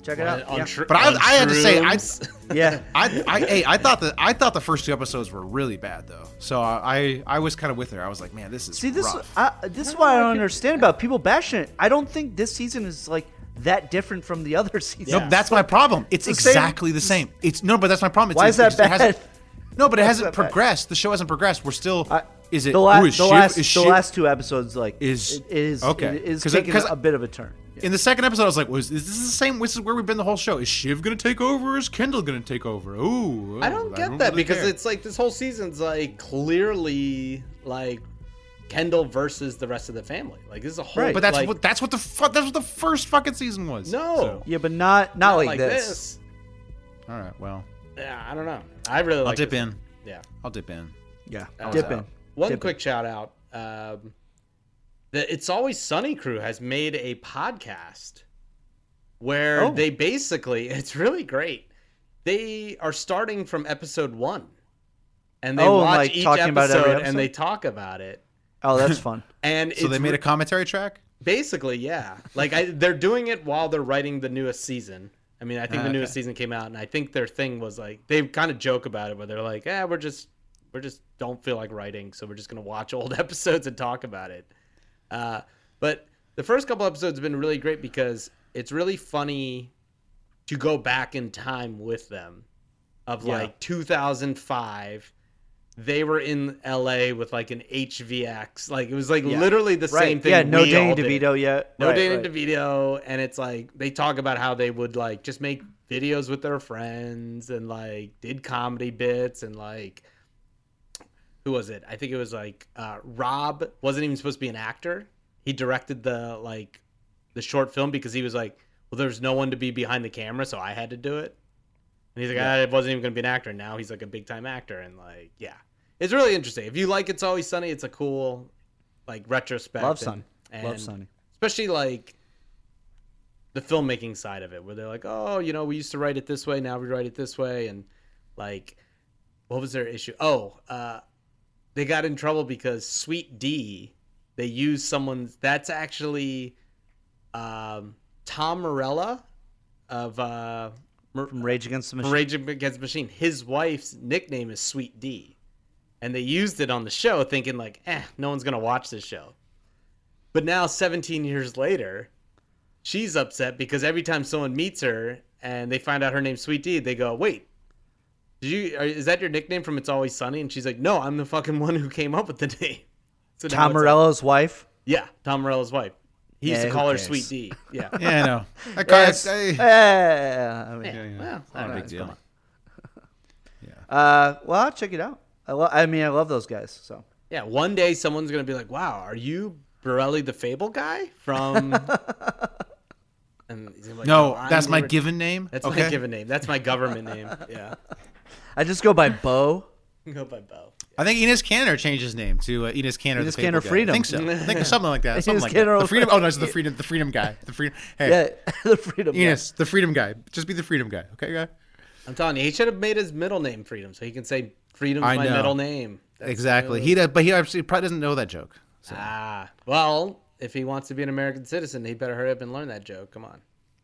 So. check it out. on yeah. tr- But I- I had to say, I- <laughs> yeah. I, I, hey, I thought that I thought the first two episodes were really bad though. So I, I was kind of with her. I was like, man, this is See this rough. I, this is what I don't understand about people bashing it. I don't think this season is like that different from the other <laughs> seasons. No, that's my problem. It's the same- exactly the same. It's no, but that's my problem. It's, Why is that it's- it bad? <laughs> No, but it Why hasn't that bad? progressed. The show hasn't progressed. We're still. I- is it? the, la- ooh, is the Shiv- last is the last two episodes like Is- it is okay. it is 'Cause- taking 'cause- a bit of a turn. Yeah. In the second episode, I was like, "Was is this the same? This is where we've been the whole show? Is Shiv gonna take over? Or is Kendall gonna take over? Ooh, I don't get that because it's like this whole season's like clearly like Kendall versus the rest of the family. Like this is a whole. Right. But that's like, what that's what the fu- that's what the first fucking season was. no, So- Yeah, but not not, like, this. this. all right. Well, Yeah, I don't know. I really I'll like. dip this. in. Yeah. I'll dip in. Yeah, Uh, dip in. One Dip in. quick shout out. Um, the It's Always Sunny crew has made a podcast where Oh. they basically, <laughs> it's really great. They are starting from episode one, and they Oh, watch like each talking about episode, and they talk about it. Oh, that's fun. <laughs> And So they made re- a commentary track. basically, yeah. Like I, they're doing it while they're writing the newest season, I mean, I think Ah, the newest okay. season came out, and I think their thing was like they kind of joke about it, where they're like, "Yeah, we're just we're just don't feel like writing, so we're just gonna watch old <laughs> episodes and talk about it." Uh, but the first couple episodes have been really great because it's really funny to go back in time with them, of Yeah. like 2005. They were in LA with like an HVX, like it was like Yeah. literally the right. same thing. Yeah, no Danny. DeVito yet. No right, Danny right. DeVito, and it's like they talk about how they would like just make videos with their friends and like did comedy bits and like who was it? I think it was like uh, Rob wasn't even supposed to be an actor. He directed the like the short film because he was like, well, there's no one to be behind the camera, so I had to do it. And he's like, I wasn't even gonna be an actor. Now he's like a big time actor, and like, yeah, it's really interesting. If you like It's Always Sunny, it's a cool like retrospect. Love and- Sunny. Love Sunny. especially like the filmmaking side of it where they're like oh you know we used to write it this way now we write it this way and like what was their issue oh uh they got in trouble because sweet d they used someone's that's actually um tom morello of uh Mer- From Rage Against the Machine. Rage Against the Machine. His wife's nickname is Sweet D, and they used it on the show, thinking like, "Eh, no one's gonna watch this show." But now, 17 years later, she's upset because every time someone meets her and they find out her name's Sweet D, they go, "Wait, did you? Are, is that your nickname from It's Always Sunny?" And she's like, "No, I'm the fucking one who came up with the <laughs> name." So Tom it's like- Morello's wife. yeah, Tom Morello's wife. He used Yeah, to call her cares? Sweet D. <laughs> Yeah. Yeah, I know. <laughs> I, Yes. I, I, Yeah, I mean, Yeah, yeah. well, Not a big deal. come on. uh, well, I'll check it out. I, lo- I mean, I love those guys. So Yeah, one day someone's gonna be like, "Wow, are you Borelli the Fable guy from?" and he's gonna be like, no, I'm that's my given name. That's okay. my given name. That's my government name. Yeah, I just go by <laughs> Bo. go by Bo. I think Enes Kanter changed his name to uh, Enes Kanter. Enos the Fable Canner Guy. Freedom. I think so. I think something like that. <laughs> Something Enos like Canner that. The freedom. Freedom. Oh no, it's the <laughs> freedom. The freedom guy. The freedom. Hey, Yeah, the freedom. guy. The freedom guy. Just be the freedom guy. Okay, guy. I'm telling you, he should have made his middle name Freedom, so he can say Freedom's I my know. middle name. That's exactly. good. He does, but he actually probably doesn't know that joke. So, Ah, well, if he wants to be an American citizen, he better hurry up and learn that joke. Come on.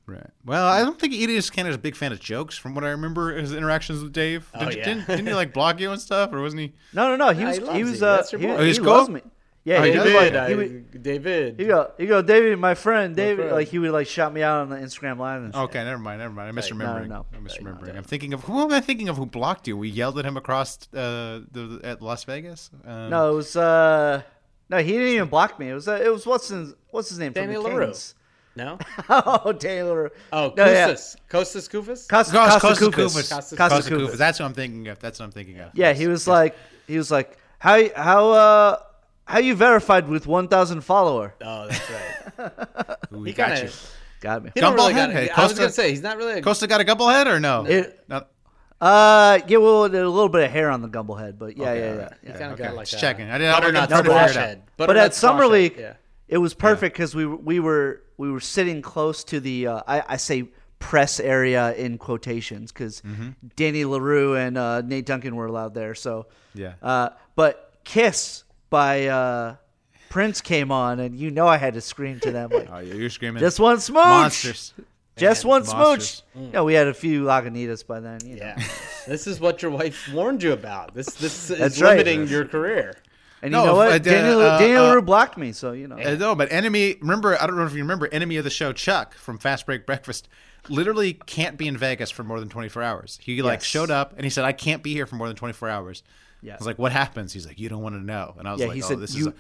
Right. Well, I don't think Enes Kanter is a big fan of jokes. From what I remember, his interactions with Dave. Oh, Did you- yeah. didn't, didn't he like block you and stuff, or wasn't he? No, no, no. He was. he He, was. Uh, he, boy. Oh, he cool? loves me. Yeah, Oh, he he was does? like. David, He I, would, David. you go, you go, David, my friend, David. friend. Like he would like shout me out on the Instagram live and shit. Okay, never mind, never mind. I'm misremembering. no, no. I'm misremembering. I'm thinking of who am I thinking of? Who blocked you? We yelled at him across uh, the at Las Vegas. Um, No, it was. uh No, he didn't even block me. It was. Uh, it was what's his what's his name Danny from the Leroux. Kings. No. <laughs> oh, Taylor. Oh, No, yeah. Kostas. Kostas Koufos. Costa, Costa Costa Koufos. Koufos. Costa Costa Koufos. Koufos. That's what I'm thinking of. That's what I'm thinking of. Yeah, he was like, he was like, how how uh how you verified with 1,000 follower? Oh, that's right. <laughs> Ooh, He we got kinda- you. Got me. He don't really got. head? Hey, I was gonna say he's not really. A, Costa got a couple head or no? It- Not- Uh, yeah, well, there's a little bit of hair on the gumble head, but yeah, Okay, yeah, all yeah. right. he kind of okay. got like Just a checking. I didn't- I butternut wasn't trying to squash figure it out. head. But Butternut at Summer League, yeah. It was perfect because we were- we were we were sitting close to the uh, I, I say press area in quotations because Mm-hmm. Danny Leroux and uh, Nate Duncan were allowed there. So Yeah. uh, but Kiss by uh, Prince came on, and you know I had to scream to them like, <laughs> Oh, you're screaming. "Just one smooch, monsters. <laughs> just Man, one monsters. smooch." Yeah, we had a few Lagunitas by then. You know. Yeah, this is what your wife warned you about. This this <laughs> is That's right. limiting your career. And No, you know what? uh, Daniel, uh, Daniel uh, Leroux blocked me, so you know. Uh, no, but enemy. Remember, I don't know if you remember, enemy of the show, Chuck from Fast Break Breakfast, literally can't be in Vegas for more than 24 hours. He like Yes. showed up and he said, "I can't be here for more than 24 hours." Yeah. I was like, "What happens?" He's like, "You don't want to know." And I was Yeah, like, he "Oh, said this you. is." A,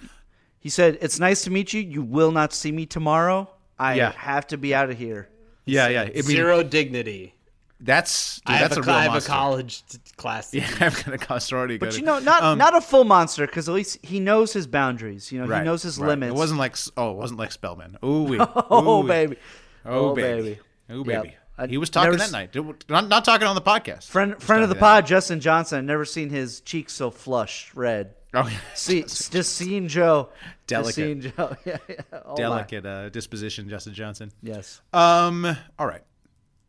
He said it's nice to meet you. You will not see me tomorrow. I Yeah. have to be out of here. yeah, yeah. I mean, Zero dignity. That's dude, I have, that's a, a, real I have a college class. Yeah, <laughs> I've got a college sorority. But you know, not Um, not a full monster because at least he knows his boundaries. You know, right, he knows his right. limits. It wasn't like oh, it wasn't like Spellman. Ooh wee. <laughs> Oh Ooh, wee. baby, Oh, Oh, baby. baby. Oh baby. I He was talking never that night. Not, not talking on the podcast. friend friend of the talking that pod, Justin Johnson. I've never seen his cheeks so flushed red. Oh, yeah. <laughs> See, just seeing Joe, just Delicate. seeing Joe. Yeah, yeah. Oh, delicate uh, disposition, Justin Johnson. Yes, Um. All right,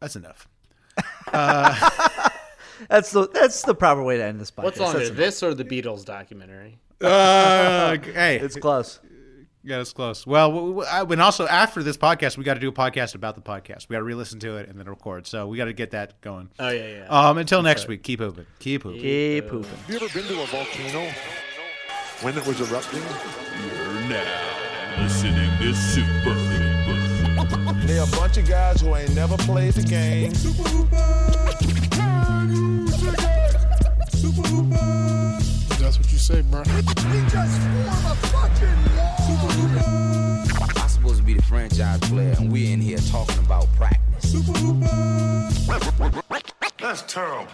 that's enough. <laughs> that's the that's the proper way to end this podcast. What's longer, That's- this or the Beatles documentary? Uh, hey, It's close. Yeah, it's close. Well, w- w- I- and also after this podcast, we got to do a podcast about the podcast. We got to re-listen to it and then record. So we got to get that going. Oh yeah, yeah. Um, until next week, keep hooping. Keep hooping. Keep pooping. Have you ever been to a volcano when it was erupting? You're now listening to Super Hooper. They're a bunch of guys who ain't never played the game. That's what you say, bro. I'm supposed to be the franchise player, and we're in here talking about practice. That's terrible.